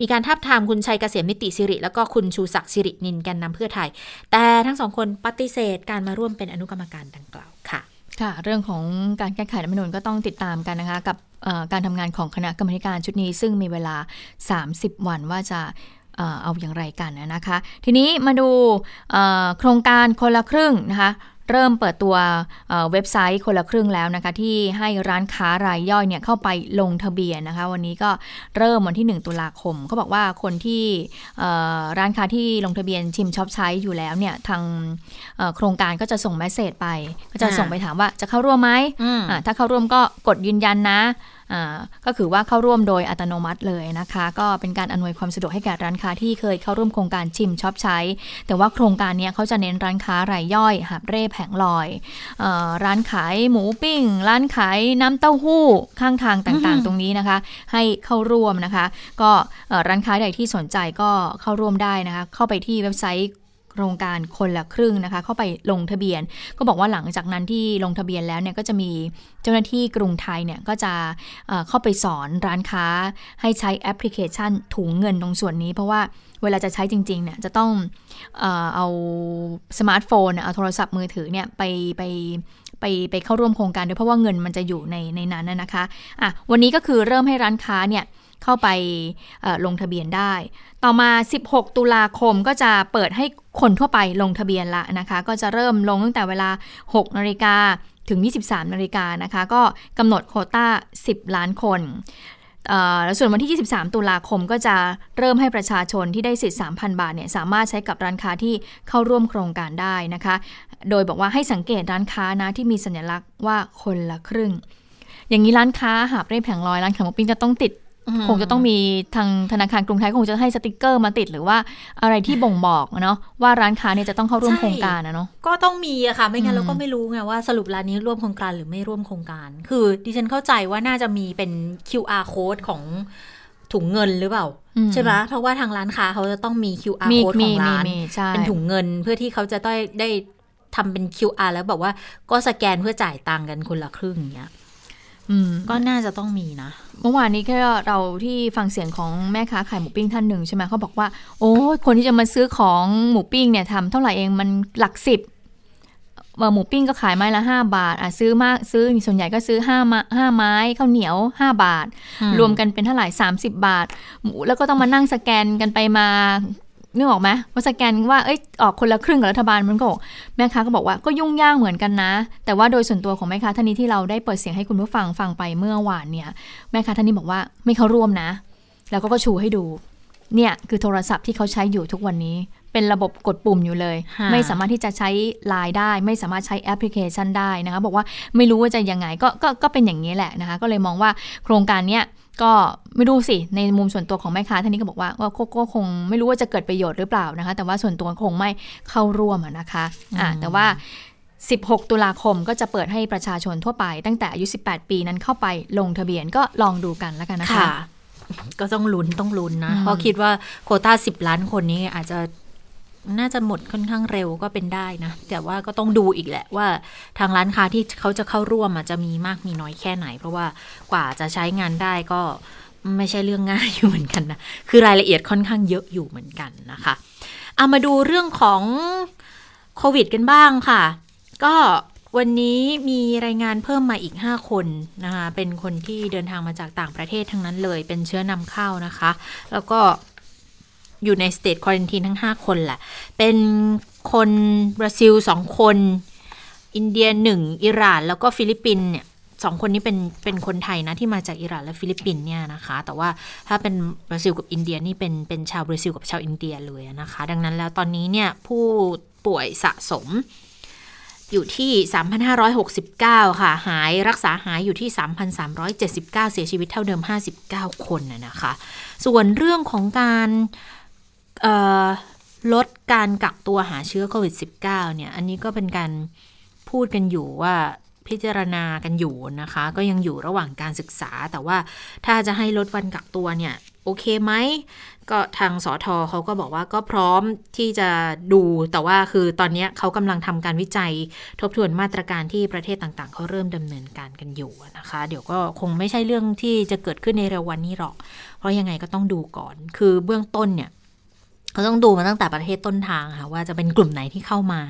มีการทับทามคุณชัยเกษมนิติสิริ แล้วก็คุณชูศักดิ์สิรินินแกนนำเพื่อไทย แต่ทั้งสองคนปฏิเสธการมาร่วมเป็นอนุกรรมการดังกล่าวค่ะ ค่ะ เรื่องของการแก้ไขรัฐธรรมนูญก็ต้องติดตามกันนะคะกับการทำงานของคณะกรรมการชุดนี้ ซึ่งมีเวลา 30 วันว่าจะเอาอย่างไรกันนะคะ ทีนี้มาดูโครงการคนละครึ่งนะคะ เริ่มเปิดตัวเอ่อเว็บไซต์คนละครึ่งแล้วนะคะ ที่ให้ร้านค้ารายย่อยเนี่ยเข้าไปลงทะเบียนนะคะ วันนี้ก็เริ่มวันที่ 1 ตุลาคมเขาบอกว่าคนที่เอ่อร้านค้าที่ลงทะเบียนชิมช็อปใช้อยู่แล้วเนี่ยทางเอ่อโครงการก็จะส่งเมสเซจไป ก็จะอ่าส่งไปถามว่าจะเข้าร่วมไหมอืมอ่าถ้าเข้าร่วมก็กดยืนยันนะอ่า ก็คือว่าเข้าร่วมโดยอัตโนมัติเลยนะคะ ก็เป็นการอำนวยความสะดวกให้แก่ร้านค้าที่เคยเข้าร่วมโครงการชิมช็อปใช้ แต่ว่าโครงการนี้เขาจะเน้นร้านค้ารายย่อย หาบเร่แผงลอยอร้านขายหมูปิ้ง ร้านขายน้ำเต้าหู้ข้างทางต่างๆ ตรงนี้นะคะ ให้เข้าร่วมนะคะ ก็ร้านค้าใดที่สนใจก็เข้าร่วมได้นะคะ เข้าไปที่เว็บไซต์ โครงการคนละครึ่งนะคะ เข้าไปลงทะเบียน ก็บอกว่าหลังจากนั้นที่ลงทะเบียนแล้วเนี่ยก็จะมีเจ้าหน้าที่กรุงไทยเนี่ยก็จะเข้าไปสอนร้านค้า ให้ใช้แอปพลิเคชันถุงเงินตรงส่วนนี้ เพราะว่าเวลาจะใช้จริงๆเนี่ยจะต้องเอาสมาร์ทโฟนเอาโทรศัพท์มือถือเนี่ยไปไปไปไปเข้าร่วมโครงการด้วยเพราะว่าเงินมันจะอยู่ในในนั้นนะคะอะวันนี้ก็คือเริ่มให้ร้านค้าเนี่ย เข้าไปลงทะเบียนได้ ต่อมา 16 ตุลาคมก็จะเปิดให้คนทั่วไปลงทะเบียนละนะคะ ก็จะเริ่มลงตั้งแต่เวลา 6 นาฬิกาถึง 23 นาฬิกานะคะ ก็กำหนดโควต้า 10 ล้านคนแล้วส่วนวันที่ 23 ตุลาคมก็จะเริ่มให้ประชาชนที่ได้สิทธิ์ 3,000 บาทเนี่ยสามารถใช้กับร้านค้าที่เข้าร่วมโครงการได้นะคะ โดยบอกว่าให้สังเกตร้านค้านะที่มีสัญลักษณ์ว่าคนละครึ่ง อย่างนี้ร้านค้าหาบเร่แผงลอยร้านขายหมูปิ้งจะต้องติด คงจะต้องมีทางธนาคารกรุงไทยคงจะให้สติกเกอร์มาติดหรือว่าอะไรที่บ่งบอกเนาะว่าร้านค้าเนี่ยจะต้องเข้าร่วมใช่โครงการนะเนาะก็ต้องมีอะค่ะ ไม่งั้นอืมเราก็ไม่รู้ไงว่าสรุปร้านนี้ร่วมโครงการหรือไม่ร่วมโครงการ คือดิฉันเข้าใจว่าน่าจะมีเป็น QR code ของถุงเงินหรือเปล่าอืมใช่ไหมเพราะว่าทางร้านค้าเขาจะต้องมี QR มี code ขมีองมีร้านมีใช่เป็นถุงเงินเพื่อที่เขาจะได้ได้ทำเป็น QR แล้วแบบว่าก็สแกนเพื่อจ่ายตังค์กันคนละครึ่งอย่างเงี้ยอืม ก็น่าจะต้องมีนะ เมื่อวานนี้ก็เราที่ฟังเสียงของแม่ค้าขายหมูปิ้งท่านหนึ่งใช่ไหมเขาบอกว่า โอ้ยคนที่จะมาซื้อของหมูปิ้งเนี่ยทำเท่าไหร่เองมันหลักสิบหมูปิ้งก็ขายไม้ละ5บาทอะซื้อมากซื้อส่วนใหญ่ก็ซื้อ5มาห้าไม้ข้าวเหนียว5บาท รวมกันเป็นเท่าไหร่30บาท หมูแล้วก็ต้องมานั่งสแกนกันไปมา นึกออกไหมว่าสแกนว่าเอ้ยออกคนละครึ่งกับรัฐบาลมันก็บอกแม่ค้าก็บอกว่าก็ยุ่งยากเหมือนกันนะ แต่ว่าโดยส่วนตัวของแม่ค้าท่านนี้ที่เราได้เปิดเสียงให้คุณผู้ฟังฟังไปเมื่อวานเนี่ยแม่ค้าท่านนี้บอกว่าไม่เข้าร่วมนะ แล้วก็ก็ชูให้ดูเนี่ยคือโทรศัพท์ที่เขาใช้อยู่ทุกวันนี้ เป็นระบบกดปุ่มอยู่เลยค่ะไม่สามารถที่จะใช้ไลน์ได้ ไม่สามารถใช้แอปพลิเคชันได้นะคะบอกว่าไม่รู้ว่าจะยังไงก็ก็ก็เป็นอย่างนี้แหละนะคะก็เลยมองว่าโครงการเนี้ย ก็ไม่รู้สิในมุมส่วนตัวของแม่ค้าท่านนี้ก็บอกว่าว่าก็ก็คงไม่รู้ว่าจะเกิดประโยชน์หรือเปล่านะคะ แต่ว่าส่วนตัวคงไม่เข้าร่วมอะนะคะอ่าแต่ว่า 16 ตุลาคมก็จะเปิดให้ประชาชนทั่วไป ตั้งแต่อายุ 18 ปีนั้นเข้าไปลงทะเบียนก็ลองดูกันแล้วกันนะคะค่ะก็ต้องลุ้นต้องลุ้นนะอืมเพราะคิดว่าโควต้าสิบล้านคนนี้อาจจะ น่าจะหมดค่อนข้างเร็วก็เป็นได้นะ แต่ว่าก็ต้องดูอีกแหละว่าทางร้านค้าที่เขาจะเข้าร่วมจจะมีมากมีน้อยแค่ไหน เพราะว่ากว่าจะใช้งานได้ก็ไม่ใช่เรื่องง่ายอยู่เหมือนกันนะ คือรายละเอียดค่อนข้างเยอะอยู่เหมือนกันนะคะ เอามาดูเรื่องของโควิดกันบ้างค่ะ ก็วันนี้มีรายงานเพิ่มมาอีก 5 คนนะคะ เป็นคนที่เดินทางมาจากต่างประเทศทั้งนั้นเลย เป็นเชื้อนำเข้านะคะ แล้วก็ อยู่ในสเต e ควอ r น n ีนทั้ง 5 คนแหละ เป็นคนบราซิล2คน อินเดีย1อิหร่าน แล้วก็ฟิลิปปินส์เนี่ยสองคนนี้เป็นเป็นคนไทยนะที่มาจากอิหร่านและฟิลิปปินส์เนี่ยนะคะ แต่ว่าถ้าเป็นบราซิลกับอินเดียนี่เป็นเป็นชาวบราซิลกับชาวอินเดียเลยนะคะ ดังนั้นแล้วตอนนี้เนี่ยผู้ป่วยสะสมอยู่ที่ 3,569 ค่ะ หายรักษาหายอยู่ที่ 3,379 เสียชีวิตเท่าเดิม 59 คนนะคะ ส่วนเรื่องของการ ลดการกักตัวหาเชื้อโควิด -19 เนี่ย อันนี้ก็เป็นการพูดกันอยู่ว่าพิจารณากันอยู่นะคะ ก็ยังอยู่ระหว่างการศึกษา แต่ว่าถ้าจะให้ลดวันกักตัวเนี่ย โอเคไหม ก็ทางสอทอเขาก็บอกว่าก็พร้อมที่จะดู แต่ว่าคือตอนนี้เขากำลังทำการวิจัยทบทวนมาตรการที่ประเทศต่างๆ เขาเริ่มดำเนินการกันอยู่นะคะ เดี๋ยวก็คงไม่ใช่เรื่องที่จะเกิดขึ้นในเร็ววันนี้หรอก เพราะยังไงก็ต้องดูก่อน คือเบื้องต้นเนี่ย เขาต้องดูมาตั้งแต่ประเทศต้นทางค่ะว่าจะเป็นกลุ่มไหนที่เข้ามา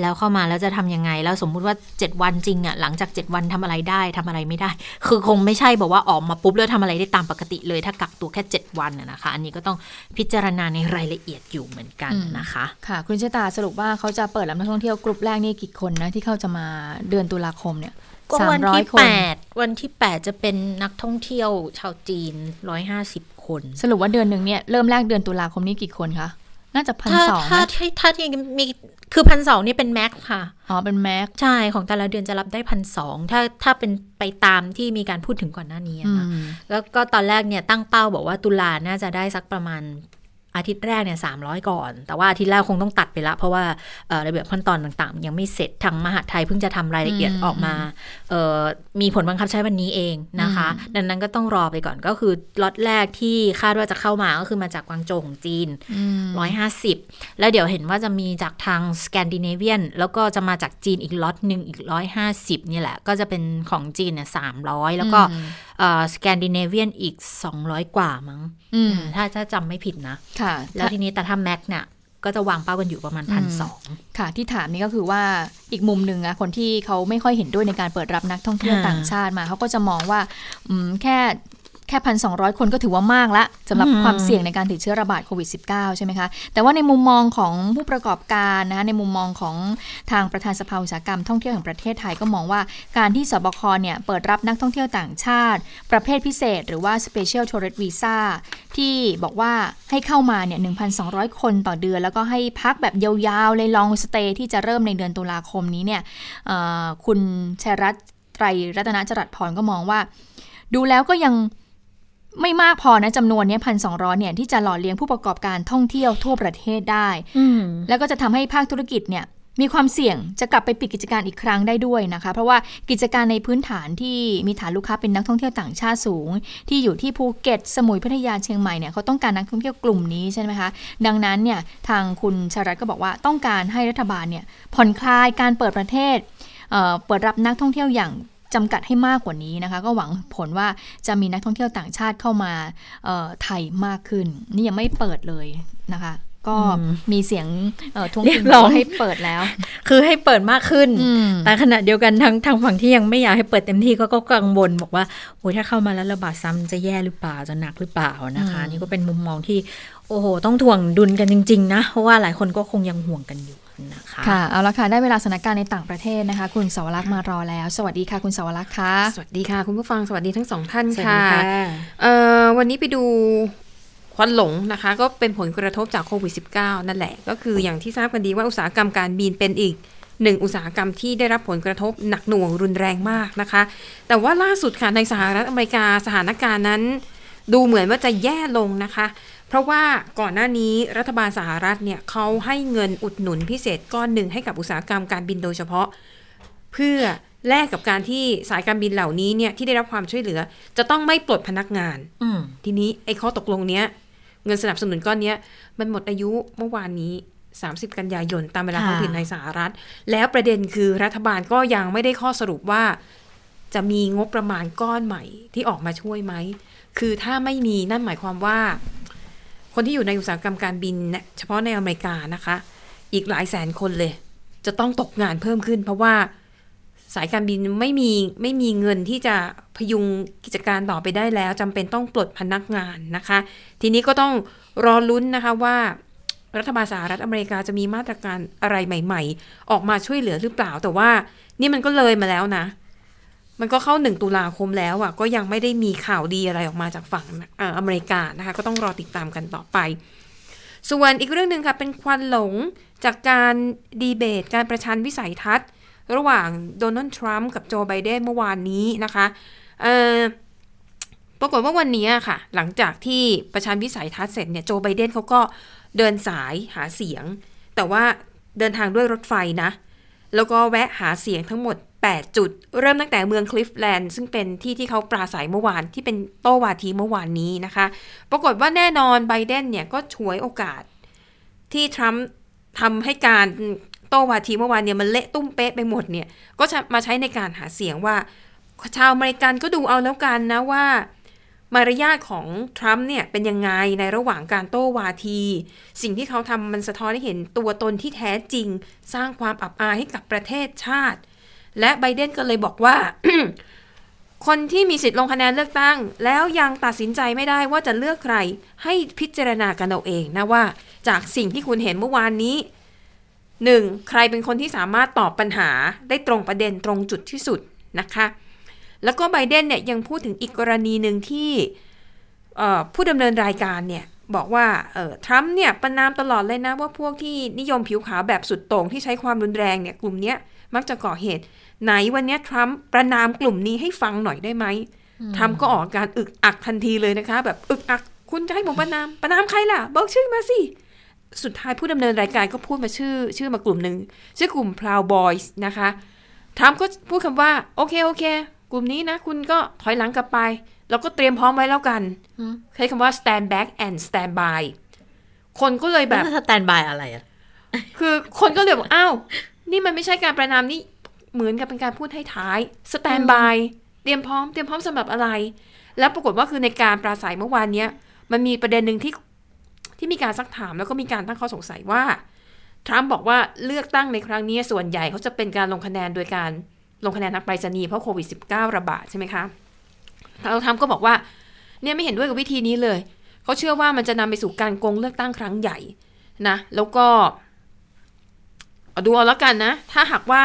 แล้วเข้ามาแล้วจะทำยังไง แล้วสมมุติว่า 7 วันจริงอะ่ะหลังจาก 7 วันทำอะไรได้ทำอะไรไม่ได้ คือคงไม่ใช่บอกว่าออกมาปุ๊บแล้วทำอะไรได้ตามปกติเลย ถ้ากักตัวแค่ 7 วันน่ะนะคะ อันนี้ก็ต้องพิจารณาในรายละเอียดอยู่เหมือนกันนะคะ ค่ะ คุณเชษตาสรุปว่าเขาจะเปิดรับนักท่องเที่ยวกลุ่มแรกนี่กี่คนนะที่เขาจะมาเดือนตุลาคมเนี่ยก็สามวันร้อยที่คนแปดวันที่แปดจะเป็นนักท่องเที่ยวชาวจีนร้อยห้าสิบ คน สรุปว่าเดือนหนึ่งเนี่ยเริ่มแรกเดือนตุลาคมนี้กี่คนคะน่าจะพันถ้าสองถ้านะถ้าถ้าที่มีคือพันสองนี่เป็นแม็กค่ะ อ๋อ เป็นแม็กใช่ ของแต่ละเดือนจะรับได้พันสองถ้าถ้าเป็นไปตามที่มีการพูดถึงก่อนหน้านี้อะอืนะมแล้วก็ตอนแรกเนี่ยตั้งเป้าบอกว่าตุลาน่าจะได้สักประมาณ อาทิตย์แรกเนี่ยสามก่อน แต่ว่าอาทิตย์แรกคงต้องตัดไปละ เพราะว่าเอ่อระเบียบขั้นตอนต่างๆ ยังไม่เสร็จทางมหาดไทยเพิ่งจะทำรายละเอียดอืมออกมาเอ่อมีผลบังคับใช้วันนี้เองนะคะ ดังนั้นก็ต้องรอไปก่อนก็คือล็อตแรกที่คาดว่าจะเข้ามาก็คือมาจากกวางโจวของจีนอืมร้อยห้าสิบแล้วเดี๋ยวเห็นว่าจะมีจากทางสแกนดิเนเวียนแล้วก็จะมาจากจีนอีกล็อตหนึ่งอีกร้อยห้าสิบนี่แหละ ก็จะเป็นของจีนเนี่ยสามร้อยแล้วก็อืมเอ่อสแกนดิเนเวียนอีกสองร้อยกว่ามั้งอืมถ้าถ้าจำไม่ผิดนะค่ะแล้วทีนี้แต่ถ้าแม็กเนี่ยก็จะวางเป้ากันอยู่ประมาณพันสองค่ะ ที่ถามนี่ก็คือว่าอีกมุมหนึ่งอะคนที่เขาไม่ค่อยเห็นด้วยในการเปิดรับนักท่องเที่ยวอ่าต่างชาติมา เขาก็จะมองว่าอืมแค่แค่พันสองคนก็ถือว่ามากละสำหรับอืมความเสี่ยงในการติดเชื้อระบาดโควิด -19 ใช่ไหมคะ แต่ว่าในมุมมองของผู้ประกอบการนะคะในมุมมองของทางประธานสภาอุตสาหกรรมท่องเที่ยวแห่งประเทศไทยก็มองว่าการที่สบคเนี่ยเปิดรับนักท่องเที่ยวต่างชาติ ประเภทพิเศษ หรือว่า Special Tourist Visa ที่บอกว่าให้เข้ามาเนี่ย 1,200 คนต่อเดือน แล้วก็ให้พักแบบยาวๆ เลยลองสเตย์ที่จะเริ่มในเดือนตุลาคมนี้เนี่ยเอ่อคุณชัยรัตน์ไตรรัตนจรัสพรก็มองว่า ดูแล้วก็ยัง ไม่มากพอนะจำนวนเนี้พันสองเนี่ยที่จะหล่อเลี้ยงผู้ประกอบการท่องเที่ยวทั่วประเทศได้ แล้วก็จะทำให้ภาคธุรกิจเนี่ยมีความเสี่ยงจะกลับไปปิดกิจการอีกครั้งได้ด้วยนะคะ เพราะว่ากิจการในพื้นฐานที่มีฐานลูกค้าเป็นนักท่องเที่ยวต่างชาติสูง ที่อยู่ที่ภูเก็ต สมุยพัทยาเชียงใหม่เนี่ยเขาต้องการนักท่องเที่ยวกลุ่มนี้ใช่ไหมคะ ดังนั้นเนี่ยทางคุณชารัตน์ก็บอกว่าต้องการให้รัฐบาลเนี่ยผ่อนคลายการเปิดประเทศเอ่อเปิดรับนักท่องเที่ยวอย่าง จำกัดให้มากกว่านี้นะคะ ก็หวังผลว่าจะมีนักท่องเที่ยวต่างชาติเข้ามาเอ่อไทยมากขึ้น นี่ยังไม่เปิดเลยนะคะ ก็มีเสียงเอ่อทวงเรีติยงกร้องว่าให้เปิดแล้ว คือให้เปิดมากขึ้นอืมแต่ขณะเดียวกันทางทางฝั่งที่ยังไม่อยากให้เปิดเต็มที่ก็ก็กังวลบอกว่าโอ้ยถ้าเข้ามาแล้วระบาดซ้ำจะแย่หรือเปล่าจะหนักหรือเปล่านะคะ นี่ก็เป็นมุมมองที่โอ้โห ต้องถ่วงดุลกันจริง ๆ นะ เพราะว่าหลายคนก็คงยังห่วงกันอยู่ นะคะค่ะเอาละค่ะได้เวลาสถานการณ์ในต่างประเทศนะคะ คุณสาวรักษ์มารอแล้ว สวัสดีค่ะ คุณสาวรักษ์ค่ะสวัสดีค่ะ คุณผู้ฟังสวัสดีทั้งสองท่านสวัสค่ะดีค่ะเอ่อวันนี้ไปดูควันหลงนะคะ ก็เป็นผลกระทบจากโควิด -19 นั่นแหละ ก็คืออย่างที่ทราบกันดีว่าอุตสาหกรรมการบินเป็นอีกหนึ่งอุตสาหกรรมที่ได้รับผลกระทบหนักหน่วงรุนแรงมากนะคะ แต่ว่าล่าสุดค่ะในสหรัฐอเมริกาสถานการณ์นั้น ดูเหมือนว่าจะแย่ลงนะคะ เพราะว่าก่อนหน้านี้รัฐบาลสหรัฐเนี่ยเขาให้เงินอุดหนุนพิเศษก้อนหนึ่งให้กับอุตสาหกรรมการบินโดยเฉพาะ เพื่อแลกกับการที่สายการบินเหล่านี้เนี่ยที่ได้รับความช่วยเหลือ จะต้องไม่ปลดพนักงานอืมทีนี้ไอ้ข้อตกลงเนี้ย เงินสนับสนุนก้อนเนี้ย มันหมดอายุเมื่อวานนี้ 30 กันยายนตามเวลาค่ะท้องถิ่นในสหรัฐ แล้วประเด็นคือรัฐบาลก็ยังไม่ได้ข้อสรุปว่า จะมีงบประมาณก้อนใหม่ที่ออกมาช่วยไหมคือถ้าไม่มีนั่นหมายความว่า คนที่อยู่ในอุตสาหกรรมการบินเนี่ยเฉพาะในอเมริกานะคะ อีกหลายแสนคนเลย จะต้องตกงานเพิ่มขึ้น เพราะว่าสายการบินไม่มีไม่มีเงินที่จะพยุงกิจการต่อไปได้แล้วจำเป็นต้องปลดพนักงานนะคะ ทีนี้ก็ต้องรอลุ้นนะคะว่ารัฐบาลสหรัฐอเมริกาจะมีมาตรการอะไรใหม่ ๆ ออกมาช่วยเหลือหรือเปล่า แต่ว่านี่มันก็เลยมาแล้วนะ มันก็เข้าหนึ่งตุลาคมแล้วอะ ก็ยังไม่ได้มีข่าวดีอะไรออกมาจากฝั่งเอ่ออเมริกานะคะ ก็ต้องรอติดตามกันต่อไป ส่วนอีกเรื่องหนึ่งค่ะ เป็นควันหลงจากการดีเบต การประชันวิสัยทัศน์ ระหว่างโดนัลด์ทรัมป์กับโจไบเดนเมื่อวานนี้นะคะเอ่อปรากฏว่าวันนี้ค่ะ หลังจากที่ประชันวิสัยทัศน์เสร็จเนี่ยโจไบเดนเขาก็เดินสายหาเสียง แต่ว่าเดินทางด้วยรถไฟนะ แล้วก็แวะหาเสียงทั้งหมด 8 จุด เริ่มตั้งแต่เมืองคลิฟแลนด์ซึ่งเป็นที่ที่เขาปราศัยเมื่อวานที่เป็นโต้วาทีเมื่อวานนี้นะคะ ปรากฏว่าแน่นอนไบเดนเนี่ยก็ฉวยโอกาสที่ทรัมป์ทำให้การโต้วาทีเมื่อวานเนี่ยมันเละตุ้มเป๊ะไปหมดเนี่ย ก็มาใช้ในการหาเสียงว่า ชาวอเมริกันก็ดูเอาแล้วกันนะว่ามารยาทของทรัมป์เนี่ยเป็นยังไงในระหว่างการโต้วาที สิ่งที่เขาทำมันสะท้อนให้เห็นตัวตนที่แท้จริง สร้างความอับอายให้กับประเทศชาติ และไบเดนก็เลยบอกว่า คนที่มีสิทธิ์ลงคะแนนเลือกตั้ง แล้วยังตัดสินใจไม่ได้ว่าจะเลือกใคร ให้พิจารณากันเอาเองนะว่า จากสิ่งที่คุณเห็นเมื่อวานนี้หนึ่งใครเป็นคนที่สามารถตอบปัญหาได้ตรงประเด็นตรงจุดที่สุดนะคะ แล้วก็ไบเดนเนี่ยยังพูดถึงอีกกรณีหนึ่งที่ผู้ดำเนินรายการเนี่ยบอกว่าทรัมป์เนี่ยประนามตลอดเลยนะว่าพวกที่นิยมผิวขาวแบบสุดโต่งที่ใช้ความรุนแรงเนี่ยกลุ่มเนี้ยมักจะก่อเหตุ ไหนวันเนี้ยทรัมป์ประนามกลุ่มนี้ให้ฟังหน่อยได้ไหมทรัมป์ก็ออกอาการอึกอักทันทีเลยนะคะ แบบอึกอักคุณจะให้ผมประนามประนามใครล่ะ บอกชื่อมาสิสุดท้ายผู้ดำเนินรายการก็พูดมาชื่อ ชื่อมากลุ่มหนึ่งชื่อกลุ่ม Proud Boys นะคะทรัมป์ก็พูดคำว่า โอเคโอเค กลุ่มนี้นะ คุณก็ถอยหลังกลับไป แล้วก็เตรียมพร้อมไว้แล้วกัน ใช้คำว่า stand back and stand by คนก็เลยแบบสแตนบายอะไรอะคือคนก็เลยบอกอ้าว นี่มันไม่ใช่การประนามนี่ เหมือนกับเป็นการพูดให้ท้าย stand by เตรียมพร้อมเตรียมพร้อมสำหรับอะไร แล้วปรากฏว่าคือในการปราศัยเมื่อวานเนี้ยมันมีประเด็นหนึ่งที่ที่มีการซักถามแล้วก็มีการตั้งข้อสงสัยว่าทรัมป์บอกว่าเลือกตั้งในครั้งนี้ส่วนใหญ่เขาจะเป็นการลงคะแนนโดยการลงคะแนนทางไปรษณีย์เพราะโควิด -19 ระบาดใช่ไหมคะแล้วทรัมป์ก็บอกว่าเนี่ยไม่เห็นด้วยกับวิธีนี้เลย เขาเชื่อว่ามันจะนำไปสู่การโกงเลือกตั้งครั้งใหญ่นะ แล้วก็เอาดูเอาแล้วกันนะ ถ้าหากว่า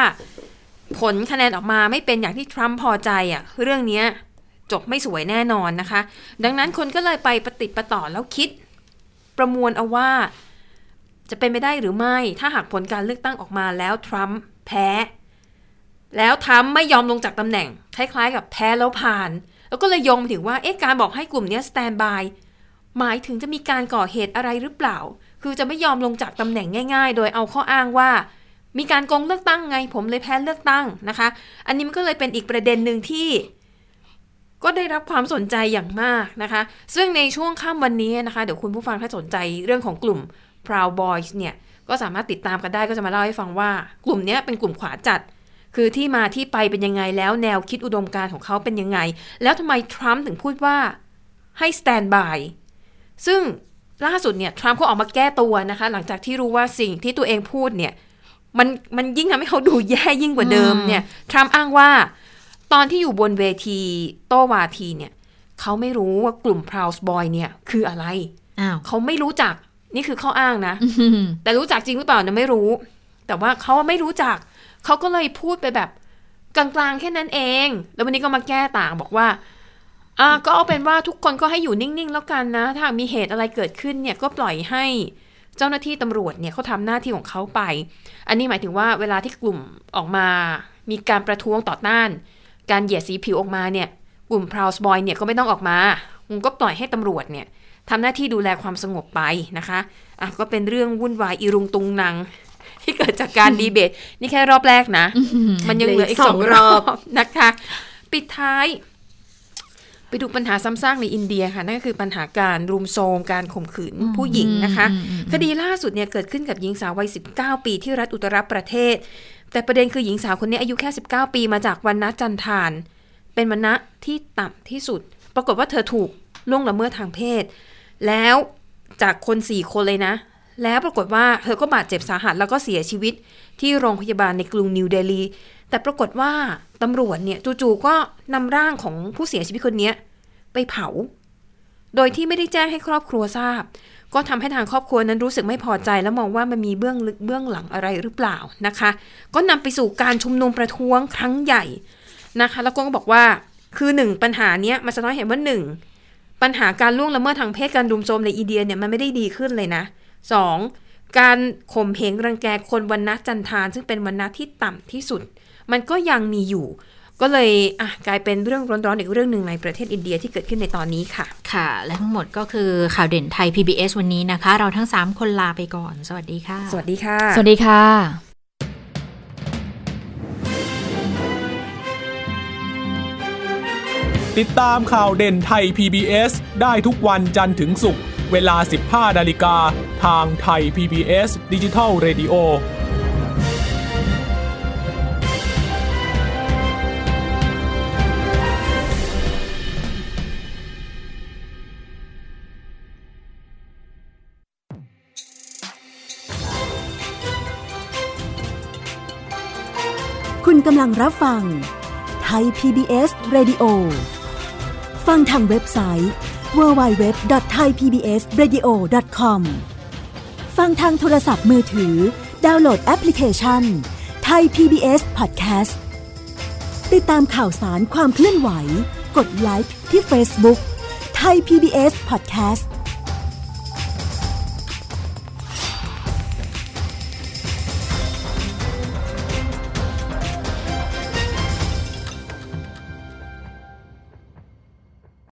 ผลคะแนนออกมาไม่เป็นอย่างที่ทรัมป์พอใจอะ่ะเรื่องนี้จบไม่สวยแน่นอนนะคะ ดังนั้นคนก็เลยไปปฏิประต่อแล้วคิด ประมวลเอาว่า จะเป็นไปได้หรือไม่ ถ้าหากผลการเลือกตั้งออกมาแล้วทรัมป์แพ้ แล้วทรัมป์ไม่ยอมลงจากตำแหน่ง คล้าย ๆ กับแพ้แล้วผ่าน แล้วก็เลยโยงถึงว่าเอ๊ะการบอกให้กลุ่มนี้สแตนบายหมายถึงจะมีการก่อเหตุอะไรหรือเปล่า คือจะไม่ยอมลงจากตำแหน่งง่าย ๆ โดยเอาข้ออ้างว่า มีการโกงเลือกตั้งไง ผมเลยแพ้เลือกตั้งนะคะ อันนี้มันก็เลยเป็นอีกประเด็นหนึ่งที่ ก็ได้รับความสนใจอย่างมากนะคะ ซึ่งในช่วงค่ำวันนี้นะคะ เดี๋ยวคุณผู้ฟังถ้าสนใจเรื่องของกลุ่ม Proud Boys เนี่ย ก็สามารถติดตามกันได้ก็จะมาเล่าให้ฟังว่า กลุ่มนี้เป็นกลุ่มขวาจัด คือที่มาที่ไปเป็นยังไงแล้วแนวคิดอุดมการของเขาเป็นยังไง แล้วทำไมทรัมป์ถึงพูดว่าให้ stand by ซึ่งล่าสุดเนี่ยทรัมป์เขาออกมาแก้ตัวนะคะ หลังจากที่รู้ว่าสิ่งที่ตัวเองพูดเนี่ย มันมันยิ่งทำให้เขาดูแย่ยิ่งกว่าเดิมเนี่ยทรัมป์อ้างว่า ตอนที่อยู่บนเวทีโต้วาทีเนี่ยเขาไม่รู้ว่ากลุ่ม Proud Boy เนี่ย คืออะไรอ้าวเขาไม่รู้จักนี่คือข้ออ้างนะแต่รู้จักจริงหรือเปล่าเนี่ยไม่รู้ แต่ว่าเขาไม่รู้จัก เขาก็เลยพูดไปแบบกลางๆแค่นั้นเอง แล้ววันนี้ก็มาแก้ต่างบอกว่าอ่าก็เอาเป็นว่าทุกคนก็ให้อยู่นิ่งๆ แล้วกันนะ ถ้ามีเหตุอะไรเกิดขึ้นเนี่ยก็ปล่อยให้ เจ้าหน้าที่ตำรวจเนี่ยเขาทำหน้าที่ของเขาไป อันนี้หมายถึงว่าเวลาที่กลุ่มออกมา มีการประท้วงต่อต้าน การเหยียดสีผิวออกมาเนี่ย กลุ่ม Proud Boy เนี่ยก็ไม่ต้องออกมามันก็ปล่อยให้ตำรวจเนี่ยทำหน้าที่ดูแลความสงบไปนะคะอะก็เป็นเรื่องวุ่นวายอีรุงตุงนังที่เกิดจากการดีเบต นี่แค่รอบแรกนะ มันยังเหลืออีกสองรอบนะคะ ปิดท้าย ไปดูปัญหาซ้ำซากในอินเดียค่ะ นั่นก็คือปัญหาการรุมโทรมการข่มขืนผู้หญิงนะคะ คดีล่าสุดเนี่ยเกิดขึ้นกับหญิงสาววัย 19 ปีที่รัฐอุตตรประเทศ แต่ประเด็นคือหญิงสาวคนนี้อายุแค่ 19 ปีมาจากวันนะจันทาน เป็นวันนะที่ต่ำที่สุด ปรากฏว่าเธอถูกล่วงละเมิดทางเพศ แล้วจากคนสี่คนเลยนะ แล้วปรากฏว่าเธอก็บาดเจ็บสาหัสแล้วก็เสียชีวิตที่โรงพยาบาลในกรุงนิวเดลี แต่ปรากฏว่าตำรวจเนี่ยจู่ๆก็นำร่างของผู้เสียชีวิตคนนี้ไปเผา โดยที่ไม่ได้แจ้งให้ครอบครัวทราบ ก็ทำให้ทางครอบครัวนั้นรู้สึกไม่พอใจและมองว่ามันมีเบื้องลึกเบื้องหลังอะไรหรือเปล่านะคะ ก็นำไปสู่การชุมนุมประท้วงครั้งใหญ่นะคะ แล้วก็บอกว่าคือหนึ่งปัญหาเนี้ยมันสะท้อนเห็นว่าหนึ่งปัญหาการล่วงละเมิดทางเพศการรุมโทมในอินเดียเนี่ยมันไม่ได้ดีขึ้นเลยนะสองการข่มเหงรังแกคนวันนะจันทานซึ่งเป็นวันนะที่ต่ำที่สุด มันก็ยังมีอยู่ ก็เลยอะกลายเป็นเรื่องร้อนๆอีกเรื่องหนึ่งในประเทศอินเดียที่เกิดขึ้นในตอนนี้ค่ะ ค่ะ และทั้งหมดก็คือข่าวเด่นไทย PBS วันนี้นะคะ เราทั้ง 3 คนลาไปก่อน สวัสดีค่ะ สวัสดีค่ะ สวัสดีค่ะ ติดตามข่าวเด่นไทย PBS ได้ทุกวันจันทร์ถึงศุกร์เวลา 15นาฬิกาทางไทย PBS Digital Radio คุณ กำลังรับฟังไทย PBS Radio ฟังทางเว็บไซต์ www.thaipbsradio.com ฟังทางโทรศัพท์มือถือ ดาวน์โหลดแอปพลิเคชันไทย PBS Podcast ติดตามข่าวสารความเคลื่อนไหว กดไลค์ที่ Facebook ไทย PBS Podcast